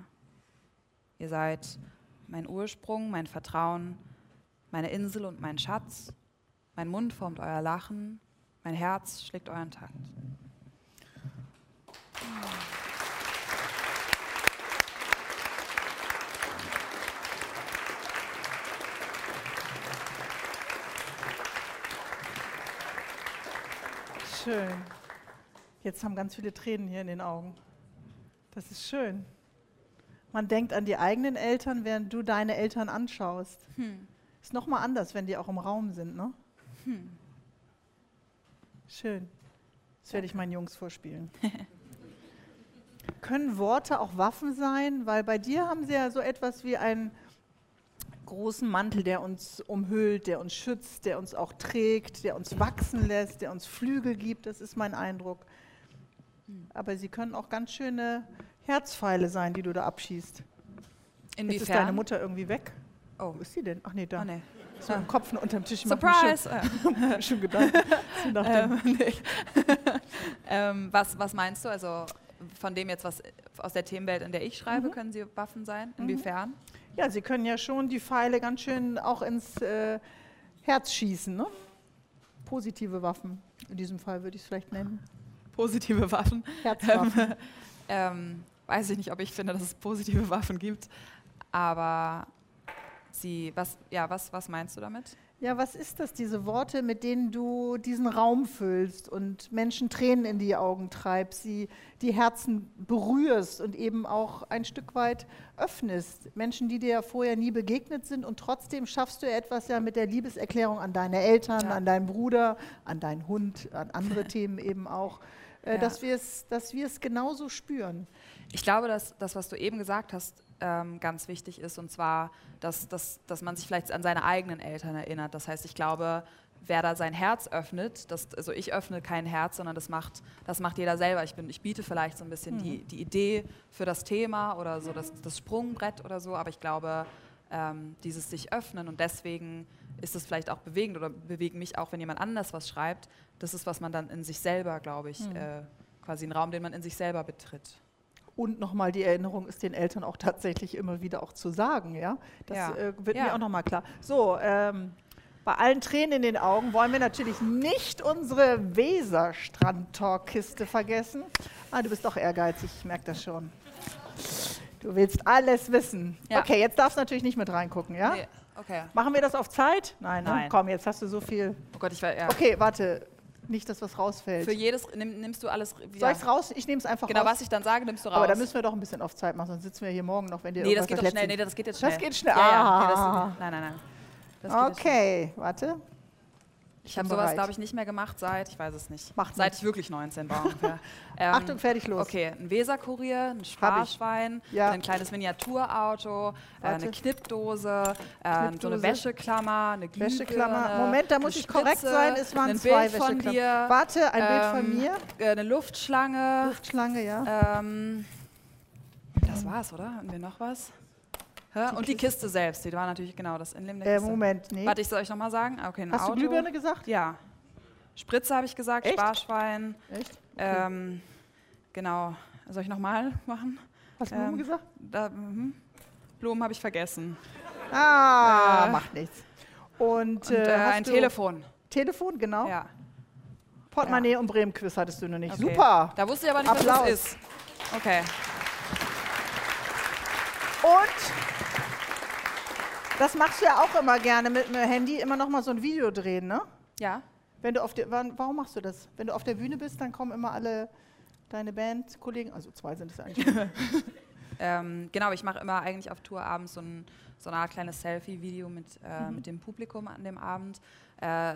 Ihr seid mein Ursprung, mein Vertrauen, meine Insel und mein Schatz. Mein Mund formt euer Lachen, mein Herz schlägt euren Takt. Schön. Jetzt haben ganz viele Tränen hier in den Augen. Das ist schön. Man denkt an die eigenen Eltern, während du deine Eltern anschaust. Hm. Ist nochmal anders, wenn die auch im Raum sind, ne? Hm. Schön. Das werde ich meinen Jungs vorspielen. Können Worte auch Waffen sein? Weil bei dir haben sie ja so etwas wie ein großen Mantel, der uns umhüllt, der uns schützt, der uns auch trägt, der uns wachsen lässt, der uns Flügel gibt. Das ist mein Eindruck. Aber sie können auch ganz schöne Herzpfeile sein, die du da abschießt. Inwiefern? Jetzt ist deine Mutter irgendwie weg. Oh. Wo ist sie denn? Ach nee, da. Oh, nee. So im Kopf unter dem Tisch. Surprise! Schon, schon gedacht. ähm, nee. ähm, was, was meinst du? Also von dem jetzt, was aus der Themenwelt, in der ich schreibe, mhm. können sie Waffen sein? Mhm. Inwiefern? Mhm. Ja, sie können ja schon die Pfeile ganz schön auch ins äh, Herz schießen. Ne? Positive Waffen. In diesem Fall würde ich es vielleicht nennen. Positive Waffen. Herzwaffen. Ähm, ähm, weiß ich nicht, ob ich finde, dass es positive Waffen gibt. Aber sie, was, ja, was, was meinst du damit? Ja, was ist das, diese Worte, mit denen du diesen Raum füllst und Menschen Tränen in die Augen treibst, sie die Herzen berührst und eben auch ein Stück weit öffnest? Menschen, die dir ja vorher nie begegnet sind und trotzdem schaffst du etwas ja mit der Liebeserklärung an deine Eltern, ja. an deinen Bruder, an deinen Hund, an andere Themen eben auch, äh, ja. dass wir es genauso spüren. Ich glaube, dass das, was du eben gesagt hast, ähm, ganz wichtig ist, und zwar, dass, dass, dass man sich vielleicht an seine eigenen Eltern erinnert. Das heißt, ich glaube, wer da sein Herz öffnet, das, also ich öffne kein Herz, sondern das macht, das macht jeder selber. Ich, bin, ich biete vielleicht so ein bisschen mhm. die, die Idee für das Thema oder so das, das Sprungbrett oder so, aber ich glaube, ähm, dieses sich öffnen und deswegen ist es vielleicht auch bewegend oder bewegt mich auch, wenn jemand anders was schreibt. Das ist, was man dann in sich selber, glaube ich, mhm. äh, quasi ein Raum, den man in sich selber betritt. Und nochmal die Erinnerung ist den Eltern auch tatsächlich immer wieder auch zu sagen, ja. Das ja. Äh, wird ja. mir auch nochmal klar. So, ähm, bei allen Tränen in den Augen wollen wir natürlich nicht unsere Weserstrand-Talk-Kiste vergessen. Ah, du bist doch ehrgeizig, ich merke das schon. Du willst alles wissen. Ja. Okay, jetzt darfst du natürlich nicht mit reingucken, ja? Nee. Okay. Machen wir das auf Zeit? Nein, ne? Nein. Komm, jetzt hast du so viel. Oh Gott, ich war, ja. Okay, warte. Nicht, dass was rausfällt. Für jedes nimm, nimmst du alles. Ja. Soll ich es raus? Ich nehme es einfach genau, raus. Genau, was ich dann sage, nimmst du raus. Aber da müssen wir doch ein bisschen auf Zeit machen, sonst sitzen wir hier morgen noch, wenn dir Nee, das geht doch schnell. Nee, das geht jetzt schnell. Das geht schnell. Ja, ja. Nee, das, ah. nein, nein, nein. okay, warte. Ich habe sowas, glaube ich, nicht mehr gemacht seit, ich weiß es nicht, Macht seit ich wirklich 19 war ungefähr. ähm, Achtung, fertig, los. Okay, ein Weserkurier, ein Sparschwein, ja. ein kleines Miniaturauto, äh, eine Knippdose, äh, so eine Wäscheklammer, eine Glühbirne, Wäscheklammer. Moment, da muss ich korrekt sein, es waren zwei Bild von dir, Warte, ein ähm, Bild von ähm, mir. Äh, eine Luftschlange. Luftschlange, ja. Ähm, das war's, oder? Haben wir noch was? Ja, und die Kiste selbst, die war natürlich genau das Inleben der äh, Kiste. Moment, nee. Warte, ich soll euch nochmal sagen? Okay, Hast Auto. du Glühbirne gesagt? Ja. Spritze habe ich gesagt, Echt? Sparschwein. Echt? Okay. Ähm, genau. Soll ich nochmal machen? Hast du ähm, Blumen gesagt? Da, mh. Blumen habe ich vergessen. Ah, äh, macht nichts. Und, und äh, ein Telefon. Telefon, genau. Ja. Portemonnaie ja. und Bremen-Quiz hattest du noch nicht. Okay. Super. Da wusste ich aber nicht, Applaus. was das ist. Okay. Und das machst du ja auch immer gerne mit dem Handy, immer noch mal so ein Video drehen, ne? Ja. Wenn du auf der, warum machst du das? Wenn du auf der Bühne bist, dann kommen immer alle deine Bandkollegen, also zwei sind es eigentlich. ähm, genau, ich mache immer eigentlich auf Tour abends so, ein, so eine Art kleines Selfie-Video mit, äh, mhm. mit dem Publikum an dem Abend. Äh,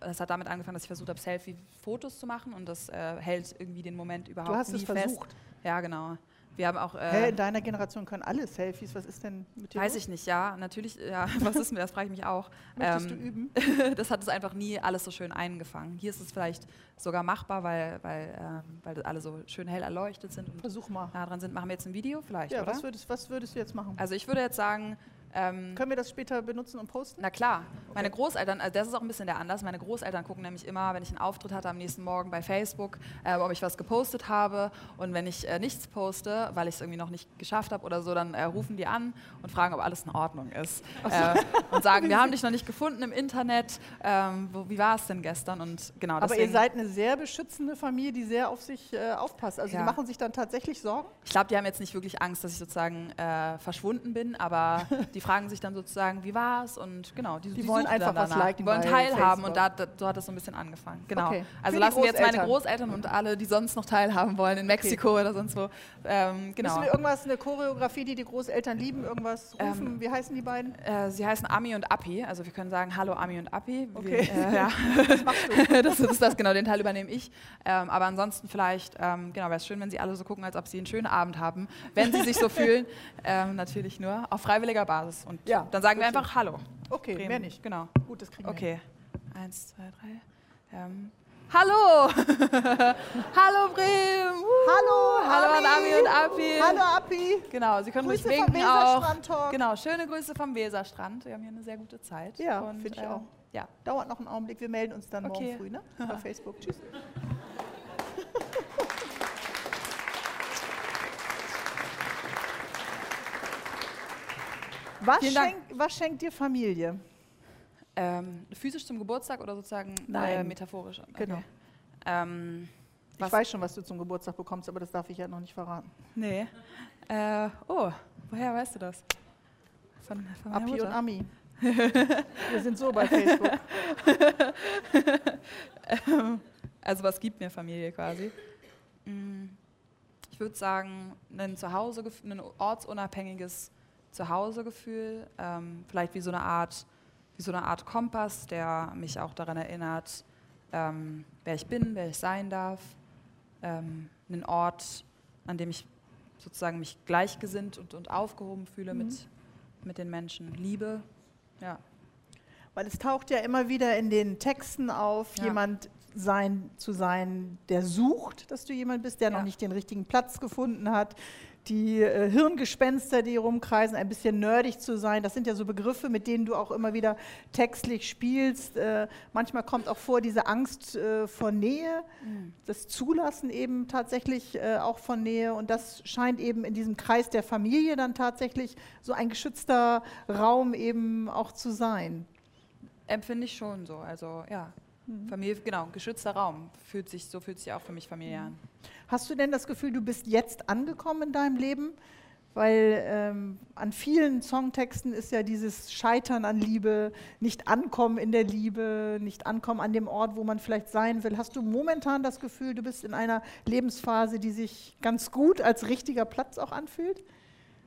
das hat damit angefangen, dass ich versucht habe, Selfie-Fotos zu machen und das äh, hält irgendwie den Moment überhaupt du hast nie es versucht. fest. Ja, genau. Wir haben auch. Äh, Hä, in deiner Generation können alle Selfies. Was ist denn mit dir? Weiß ich nicht, ja. Natürlich, ja. Was ist mir, das frage ich mich auch. Möchtest ähm, du üben? das hat es einfach nie alles so schön eingefangen. Hier ist es vielleicht sogar machbar, weil, weil, äh, weil alle so schön hell erleuchtet sind und Versuch mal. nah dran sind. Machen wir jetzt ein Video vielleicht? Ja, oder? Was, würdest, was würdest du jetzt machen? Also ich würde jetzt sagen, ähm, Können wir das später benutzen und posten? Na klar. Okay. Meine Großeltern, also das ist auch ein bisschen der Anlass, meine Großeltern gucken nämlich immer, wenn ich einen Auftritt hatte am nächsten Morgen bei Facebook, äh, ob ich was gepostet habe. Und wenn ich äh, nichts poste, weil ich es irgendwie noch nicht geschafft habe oder so, dann äh, rufen die an und fragen, ob alles in Ordnung ist. Äh, und sagen, wir haben dich noch nicht gefunden im Internet. Ähm, wo, wie war es denn gestern? Und genau, Aber ihr seid eine sehr beschützende Familie, die sehr auf sich äh, aufpasst. Also ja. die machen sich dann tatsächlich Sorgen? Ich glaube, die haben jetzt nicht wirklich Angst, dass ich sozusagen äh, verschwunden bin, aber die die fragen sich dann sozusagen, wie war es und genau, die, die, die wollen einfach was liken. Die wollen teilhaben und da, da, so hat das so ein bisschen angefangen. Genau. Okay. Also Für lassen wir jetzt meine Großeltern und alle, die sonst noch teilhaben wollen in Mexiko okay. oder sonst wo. Ähm, genau. Müssen wir irgendwas, eine Choreografie, die die Großeltern lieben, irgendwas ähm, rufen? Ähm, wie heißen die beiden? Äh, sie heißen Ami und Api. Also wir können sagen Hallo Ami und Api. Okay. Wir, äh, ja. das machst du. das ist das, genau, den Teil übernehme ich. Ähm, aber ansonsten vielleicht, ähm, genau, wäre es schön, wenn sie alle so gucken, als ob sie einen schönen Abend haben. Wenn sie sich so fühlen, ähm, natürlich nur auf freiwilliger Basis. Und ja, dann sagen wir einfach Hallo. Okay, Bremen. mehr nicht. Genau. Gut, das kriegen wir Okay. Hin. Eins, zwei, drei. Ähm. Hallo! Hallo Bremen! Hallo! Hallo an Ami und Api! Hallo Api! Genau, Sie können Grüße mich winken auch. Genau, schöne Grüße vom Weserstrand. Wir haben hier eine sehr gute Zeit. Ja, finde ich äh, auch. Ja. Dauert noch einen Augenblick. Wir melden uns dann okay. morgen früh ne? Bei Facebook. Tschüss. Was, schenk, was schenkt dir Familie? Ähm, physisch zum Geburtstag oder sozusagen äh, metaphorisch? Okay. Genau. Ähm, ich weiß schon, was du zum Geburtstag bekommst, aber das darf ich ja noch nicht verraten. Nee. Äh, oh, woher weißt du das? Von, von Api und Ami. Wir sind so bei Facebook. also was gibt mir Familie quasi? Mm, ich würde sagen, ein Zuhause, ein ortsunabhängiges Zuhausegefühl, ähm, vielleicht wie so eine Art, wie so eine Art Kompass, der mich auch daran erinnert, ähm, wer ich bin, wer ich sein darf, ähm, einen Ort, an dem ich sozusagen mich gleichgesinnt und, und aufgehoben fühle mhm. mit, mit den Menschen, Liebe, ja. Weil es taucht ja immer wieder in den Texten auf, ja. jemand sein, zu sein, der sucht, dass du jemand bist, der ja. noch nicht den richtigen Platz gefunden hat, die äh, Hirngespenster, die rumkreisen, ein bisschen nerdig zu sein. Das sind ja so Begriffe, mit denen du auch immer wieder textlich spielst. Äh, manchmal kommt auch vor diese Angst äh, vor Nähe, mhm. das Zulassen eben tatsächlich äh, auch von Nähe. Und das scheint eben in diesem Kreis der Familie dann tatsächlich so ein geschützter Raum eben auch zu sein. Empfinde ich schon so. Also ja, mhm. Familie, genau, geschützter Raum. Fühlt sich, so fühlt sich auch für mich Familie mhm. an. Hast du denn das Gefühl, du bist jetzt angekommen in deinem Leben? Weil ähm, an vielen Songtexten ist ja dieses Scheitern an Liebe, nicht ankommen in der Liebe, nicht ankommen an dem Ort, wo man vielleicht sein will. Hast du momentan das Gefühl, du bist in einer Lebensphase, die sich ganz gut als richtiger Platz auch anfühlt?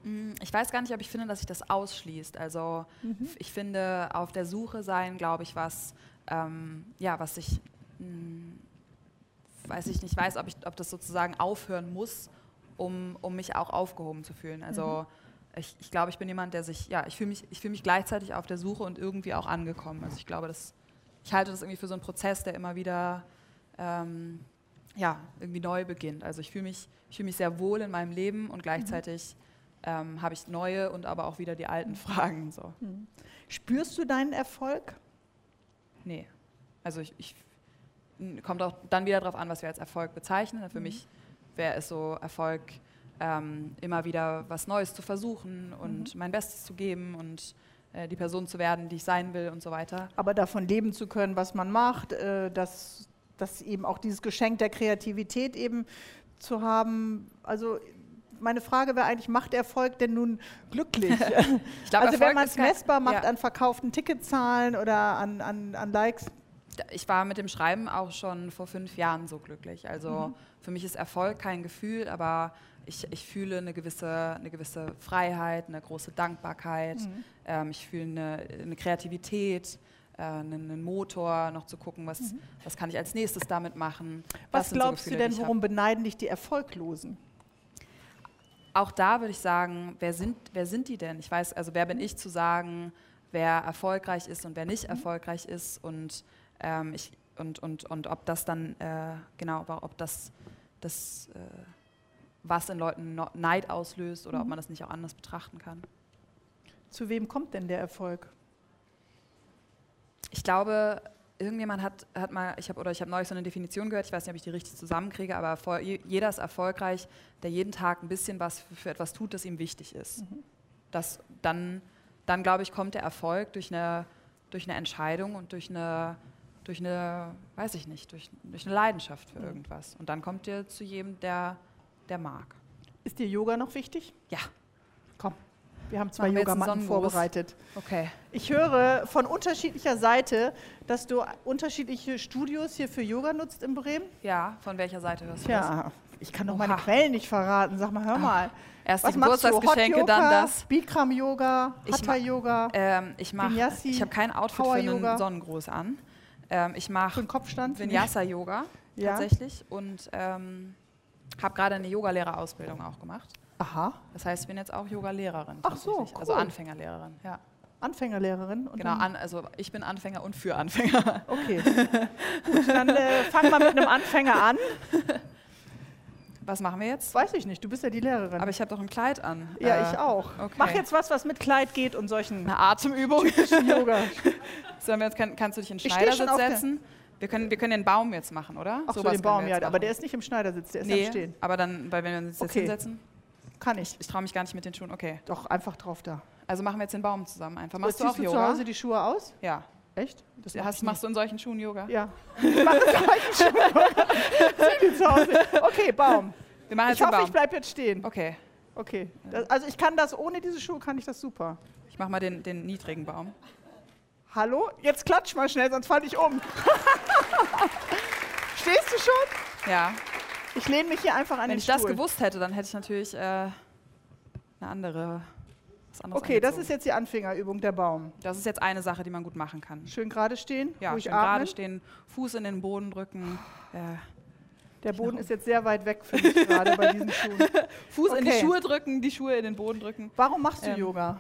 Mm, ich weiß gar nicht, ob ich finde, dass sich das ausschließt. Also mhm. ich finde, auf der Suche sein, glaube ich, was, ähm, ja, was sich mh, mm, weiß ich nicht, weiß, ob, ich, ob das sozusagen aufhören muss, um, um mich auch aufgehoben zu fühlen. Also mhm. ich, ich glaube, ich bin jemand, der sich, ja, ich fühle mich, fühl mich gleichzeitig auf der Suche und irgendwie auch angekommen. Also ich glaube, das, ich halte das irgendwie für so einen Prozess, der immer wieder ähm, ja, irgendwie neu beginnt. Also ich fühle mich, fühl mich sehr wohl in meinem Leben und gleichzeitig mhm. ähm, habe ich neue und aber auch wieder die alten Fragen. So. Mhm. Spürst du deinen Erfolg? Nee. Also ich, ich kommt auch dann wieder darauf an, was wir als Erfolg bezeichnen. Für mhm. mich wäre es so Erfolg, ähm, immer wieder was Neues zu versuchen und mhm. mein Bestes zu geben und äh, die Person zu werden, die ich sein will und so weiter. Aber davon leben zu können, was man macht, äh, dass, dass eben auch dieses Geschenk der Kreativität eben zu haben. Also meine Frage wäre eigentlich, macht Erfolg denn nun glücklich? glaub, also Erfolg wenn man es messbar macht ja. an verkauften Ticketzahlen oder an, an, an Likes, ich war mit dem Schreiben auch schon vor fünf Jahren so glücklich. Also mhm. für mich ist Erfolg kein Gefühl, aber ich, ich fühle eine gewisse, eine gewisse Freiheit, eine große Dankbarkeit. Mhm. Ähm, ich fühle eine, eine Kreativität, äh, einen, einen, Motor, noch zu gucken, was, mhm. was kann ich als nächstes damit machen. Was glaubst so Gefühle, du denn, worum beneiden dich die Erfolglosen? Auch da würde ich sagen, wer sind, wer sind die denn? Ich weiß, also wer bin ich zu sagen, wer erfolgreich ist und wer nicht mhm. erfolgreich ist und ähm, ich, und, und, und ob das dann, äh, genau, ob das, das äh, was in Leuten Neid auslöst oder mhm. ob man das nicht auch anders betrachten kann. Zu wem kommt denn der Erfolg? Ich glaube, irgendjemand hat, hat mal, ich habe oder ich habe neulich so eine Definition gehört, ich weiß nicht, ob ich die richtig zusammenkriege, aber vor, jeder ist erfolgreich, der jeden Tag ein bisschen was für, für etwas tut, das ihm wichtig ist. Mhm. Das, dann, dann glaube ich, kommt der Erfolg durch eine, durch eine Entscheidung und durch eine durch eine, weiß ich nicht, durch, durch eine Leidenschaft für irgendwas. Und dann kommt ihr zu jedem, der, der mag. Ist dir Yoga noch wichtig? Ja. Komm, wir haben zwei Yogamatten vorbereitet. Okay. Ich höre von unterschiedlicher Seite, dass du unterschiedliche Studios hier für Yoga nutzt in Bremen. Ja, von welcher Seite hörst du Ja, ich kann doch meine Quellen nicht verraten. Sag mal, hör mal. Erst Was die Geburtstagsgeschenke, dann das. Bikram Yoga, Hatha Yoga. Ähm, ich ich habe kein Outfit für einen Sonnengruß an. Ähm, ich mache Vinyasa-Yoga ja. tatsächlich und ähm, habe gerade eine Yogalehrerausbildung auch gemacht. Aha. Das heißt, ich bin jetzt auch Yogalehrerin. Ach so, also cool. Also Anfängerlehrerin, ja. Anfängerlehrerin? genau, an, also ich bin Anfänger und für Anfänger. Okay. Gut, dann äh, fangen wir mit einem Anfänger an. Was machen wir jetzt? Weiß ich nicht, du bist ja die Lehrerin. Aber ich habe doch ein Kleid an. Ja, äh, ich auch. Okay. Mach jetzt was, was mit Kleid geht und solchen. Eine Atemübung. Yoga. Sollen wir jetzt, kann, kannst du dich in den Schneidersitz setzen? Wir können, wir können den Baum jetzt machen, oder? Ach so, den Baum, ja, aber der ist nicht im Schneidersitz, der ist nee, am Stehen. aber dann, weil wenn wir uns jetzt okay. hinsetzen? Kann ich. Ich traue mich gar nicht mit den Schuhen, okay. Doch, einfach drauf da. Also machen wir jetzt den Baum zusammen einfach. Machst du auch Yoga? du zu Hause die Schuhe aus? Ja. Echt? Das ja, hast, machst du in solchen Schuhen Yoga? Ja. Ich mache in solchen Schuhen Yoga. Okay, Baum. Wir machen jetzt ich hoffe, Baum. ich bleibe jetzt stehen. Okay. Okay. Das, also ich kann das, ohne diese Schuhe kann ich das super. Ich mache mal den, den niedrigen Baum. Hallo? Jetzt klatsch mal schnell, sonst falle ich um. Stehst du schon? Ja. Ich lehne mich hier einfach an Wenn den ich Stuhl. das gewusst hätte, dann hätte ich natürlich äh, eine andere. okay, das ist jetzt die Anfängerübung, der Baum. Das ist jetzt eine Sache, die man gut machen kann. Schön gerade stehen, ja, ruhig schön gerade stehen, Fuß in den Boden drücken. Äh, der Boden ist jetzt sehr weit weg für mich gerade bei diesen Schuhen. Fuß okay. in die Schuhe drücken, die Schuhe in den Boden drücken. Warum machst du ähm, Yoga?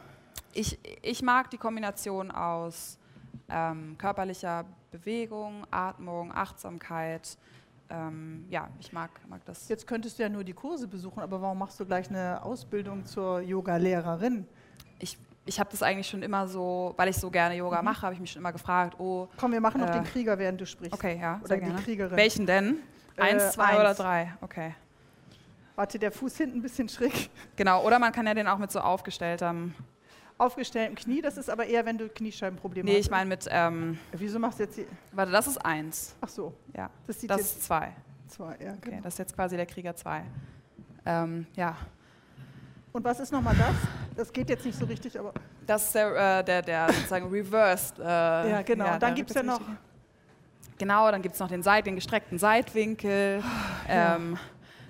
Ich, ich mag die Kombination aus ähm, körperlicher Bewegung, Atmung, Achtsamkeit. Ähm, ja, ich mag, mag das. Jetzt könntest du ja nur die Kurse besuchen, aber warum machst du gleich eine Ausbildung zur Yoga-Lehrerin? Ich, ich habe das eigentlich schon immer so, weil ich so gerne Yoga mhm. mache, habe ich mich schon immer gefragt, oh. Komm, wir machen äh, noch den Krieger, während du sprichst. Okay, ja. Oder die Kriegerin. Welchen denn? Äh, eins, zwei eins. oder drei? Okay. Warte, der Fuß hinten ein bisschen schräg. Genau, oder man kann ja den auch mit so aufgestelltem. Aufgestelltem Knie, das ist aber eher, wenn du Kniescheibenprobleme nee, hast. Nee, ich meine mit. Ähm, Wieso machst du jetzt die. Warte, das ist eins. Ach so. Ja. Das, das ist zwei. Zwei, ja. Okay, genau. das ist jetzt quasi der Krieger zwei. Ähm, ja. Und was ist nochmal das? Das geht jetzt nicht so richtig, aber. Das ist der, äh, der, der sozusagen reversed. Äh, ja, genau. Ja, dann gibt es ja noch. Genau, dann gibt es noch den, Seit-, den gestreckten Seitwinkel. Ja. Ähm,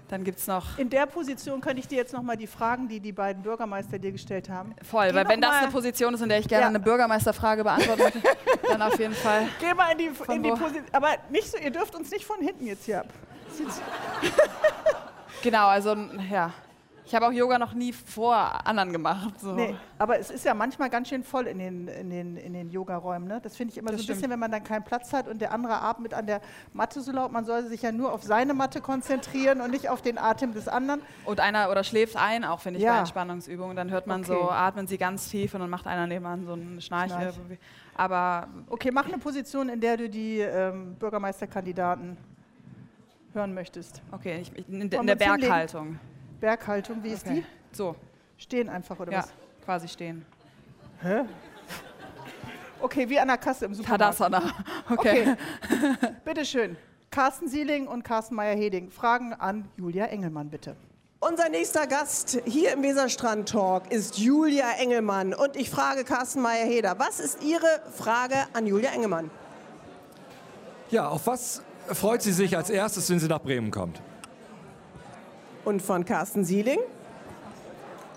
dann gibt es noch. In der Position könnte ich dir jetzt nochmal die Fragen, die die beiden Bürgermeister dir gestellt haben. Voll, Geh weil wenn das eine Position ist, in der ich gerne ja. eine Bürgermeisterfrage beantworten möchte, dann auf jeden Fall. Geh mal in die, in die Position. Aber nicht so, ihr dürft uns nicht von hinten jetzt hier ab. genau, also ja. Ich habe auch Yoga noch nie vor anderen gemacht. So. Nee, aber es ist ja manchmal ganz schön voll in den, in den, in den Yogaräumen. Ne? Das finde ich immer das so ein stimmt. bisschen, wenn man dann keinen Platz hat und der andere atmet an der Matte so laut. Man soll sich ja nur auf seine Matte konzentrieren und nicht auf den Atem des anderen. Und einer oder schläft ein, auch finde ich ja. bei Entspannungsübungen. Dann hört man okay. so, atmen sie ganz tief und dann macht einer nebenan so einen Schnarch. Schnarch. Aber okay, mach eine Position, in der du die ähm, Bürgermeisterkandidaten hören möchtest. Okay, ich, in, in, in der Berghaltung. Hinlegen? Berghaltung, wie ist die? So. Stehen einfach, oder ja, was? quasi stehen. Hä? Okay, wie an der Kasse im Supermarkt. Tadasana. Okay. okay. bitte schön. Carsten Sieling und Carsten Meyer-Heding. Fragen an Julia Engelmann, bitte. Unser nächster Gast hier im Weserstrand Talk ist Julia Engelmann. Und ich frage Carsten Meyer-Heder, was ist Ihre Frage an Julia Engelmann? Ja, auf was freut sie sich als erstes, wenn sie nach Bremen kommt? Und von Carsten Sieling.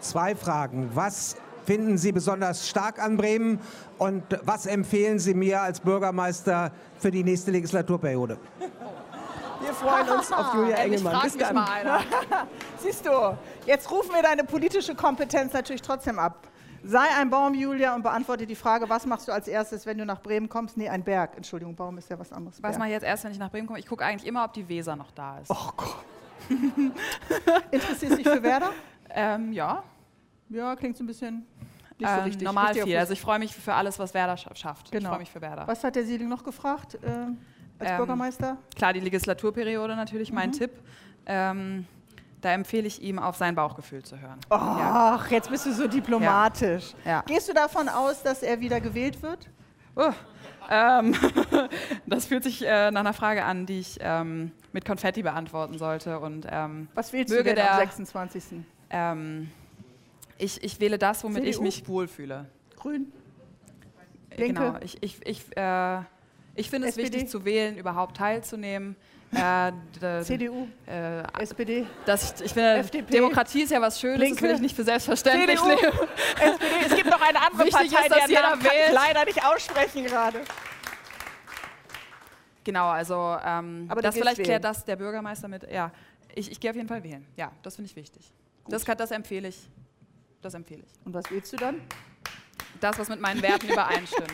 Zwei Fragen. Was finden Sie besonders stark an Bremen und was empfehlen Sie mir als Bürgermeister für die nächste Legislaturperiode? Wir freuen uns auf Julia Engelmann. Bis dann. Mal einer. Siehst du, jetzt rufen wir deine politische Kompetenz natürlich trotzdem ab. Sei ein Baum, Julia, und beantworte die Frage, was machst du als erstes, wenn du nach Bremen kommst? Nee, ein Berg. Entschuldigung, Baum ist ja was anderes. Was mache ich jetzt erst, wenn ich nach Bremen komme? Ich gucke eigentlich immer, ob die Weser noch da ist. Oh Gott. Interessierst du dich für Werder? Ähm, ja. Ja, klingt so ein bisschen nicht so ähm, richtig. Normal richtig viel. Also ich freue mich für alles, was Werder schafft. Genau. Ich freue mich für Werder. Was hat der Siedling noch gefragt äh, als ähm, Bürgermeister? Klar, die Legislaturperiode natürlich, mein mhm. Tipp. Ähm, da empfehle ich ihm, auf sein Bauchgefühl zu hören. Ach, ja. jetzt bist du so diplomatisch. Ja. Ja. Gehst du davon aus, dass er wieder gewählt wird? Oh, das fühlt sich äh, nach einer Frage an, die ich ähm, mit Konfetti beantworten sollte. Und, ähm, Was wählst du denn der, am 26.? Ähm, ich, ich wähle das, womit CDU? ich mich wohlfühle. Grün? Äh, Linke? Genau. Ich, ich, ich, äh, ich finde es wichtig zu wählen, überhaupt teilzunehmen. Äh, CDU, äh, SPD, das, ich, finde, FDP, Demokratie ist ja was Schönes, Linke, das will ich nicht für selbstverständlich CDU, nehmen. SPD, es gibt noch eine andere Wichtig Partei, ist, deren Namen kann ich leider nicht aussprechen gerade. Genau, also ähm, Aber das vielleicht wählen. klärt das der Bürgermeister mit. Ja, ich, ich gehe auf jeden Fall wählen. Ja, das finde ich wichtig. Das, kann, das empfehle ich. Das empfehle ich. Und was wählst du dann? Das, was mit meinen Werten übereinstimmt.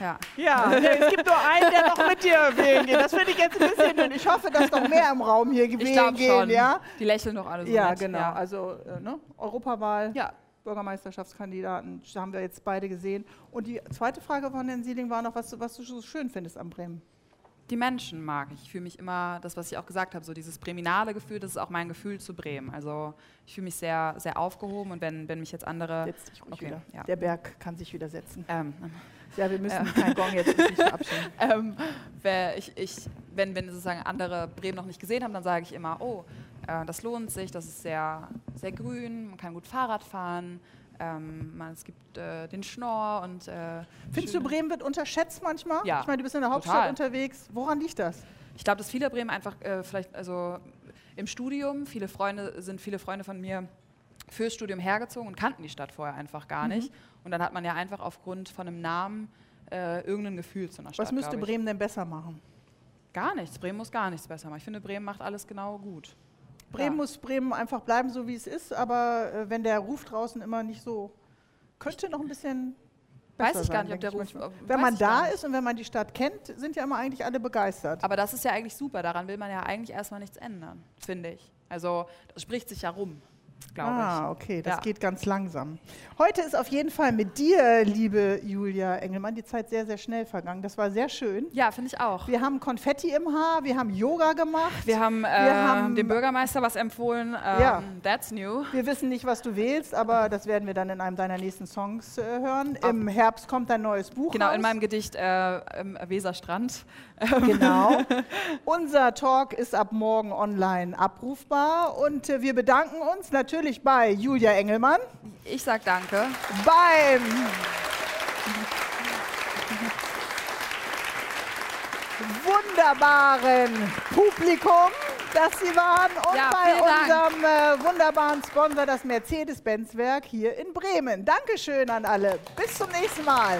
Ja. Ja, nee, es gibt nur einen, der noch mit dir wählen geht. Das finde ich jetzt ein bisschen. Ich hoffe, dass noch mehr im Raum hier wählen gehen. Schon. Ja? Die lächeln doch alle so. Ja, nett. genau. Ja. Also äh, ne? Europawahl. Ja. Bürgermeisterschaftskandidaten haben wir jetzt beide gesehen. Und die zweite Frage von Herrn Sieling war noch, was du, was du so schön findest am Bremen. Die Menschen mag ich. Ich fühle mich immer, das, was ich auch gesagt habe, so dieses breminale Gefühl, das ist auch mein Gefühl zu Bremen. Also ich fühle mich sehr, sehr aufgehoben und wenn, wenn mich jetzt andere. Ruhig okay, wieder. Ja. Der Berg kann sich wieder setzen. Ähm, ja, wir müssen äh, kein Gong jetzt verabschieden. ähm, ich, ich, wenn, wenn sozusagen andere Bremen noch nicht gesehen haben, dann sage ich immer, oh, äh, das lohnt sich, das ist sehr, sehr grün, man kann gut Fahrrad fahren, ähm, man, es gibt äh, den Schnorr und. Äh, Findest du, Bremen wird unterschätzt manchmal? Ja. Ich meine, du bist in der Hauptstadt total. unterwegs. Woran liegt das? Ich glaube, dass viele Bremen einfach äh, vielleicht, also im Studium, viele Freunde sind viele Freunde von mir fürs Studium hergezogen und kannten die Stadt vorher einfach gar mhm. nicht. Und dann hat man ja einfach aufgrund von einem Namen äh, irgendein Gefühl zu einer Stadt. Was müsste Bremen denn besser machen? Gar nichts. Bremen muss gar nichts besser machen. Ich finde, Bremen macht alles genau gut. Bremen ja. muss Bremen einfach bleiben, so wie es ist, aber äh, wenn der Ruf draußen immer nicht so, könnte noch ein bisschen Weiß ich gar nicht, ob der Ruf. Wenn man da ist und wenn man die Stadt kennt, sind ja immer eigentlich alle begeistert. Aber das ist ja eigentlich super. Daran will man ja eigentlich erstmal nichts ändern, finde ich. Also, das spricht sich ja rum glaube ah, ich. Ah, okay, das ja. geht ganz langsam. Heute ist auf jeden Fall mit dir, liebe Julia Engelmann, die Zeit sehr, sehr schnell vergangen. Das war sehr schön. Ja, finde ich auch. Wir haben Konfetti im Haar, wir haben Yoga gemacht. Wir haben, äh, wir haben dem Bürgermeister was empfohlen. Ähm, ja. That's new. Wir wissen nicht, was du wählst, aber das werden wir dann in einem deiner nächsten Songs äh, hören. Ab Im Herbst kommt dein neues Buch Genau, raus. in meinem Gedicht äh, im Weserstrand. Genau. Unser Talk ist ab morgen online abrufbar und äh, wir bedanken uns natürlich bei Julia Engelmann. Ich sag danke. Beim wunderbaren Publikum, das Sie waren und ja, bei unserem äh, wunderbaren Sponsor, das Mercedes-Benz-Werk hier in Bremen. Dankeschön an alle. Bis zum nächsten Mal.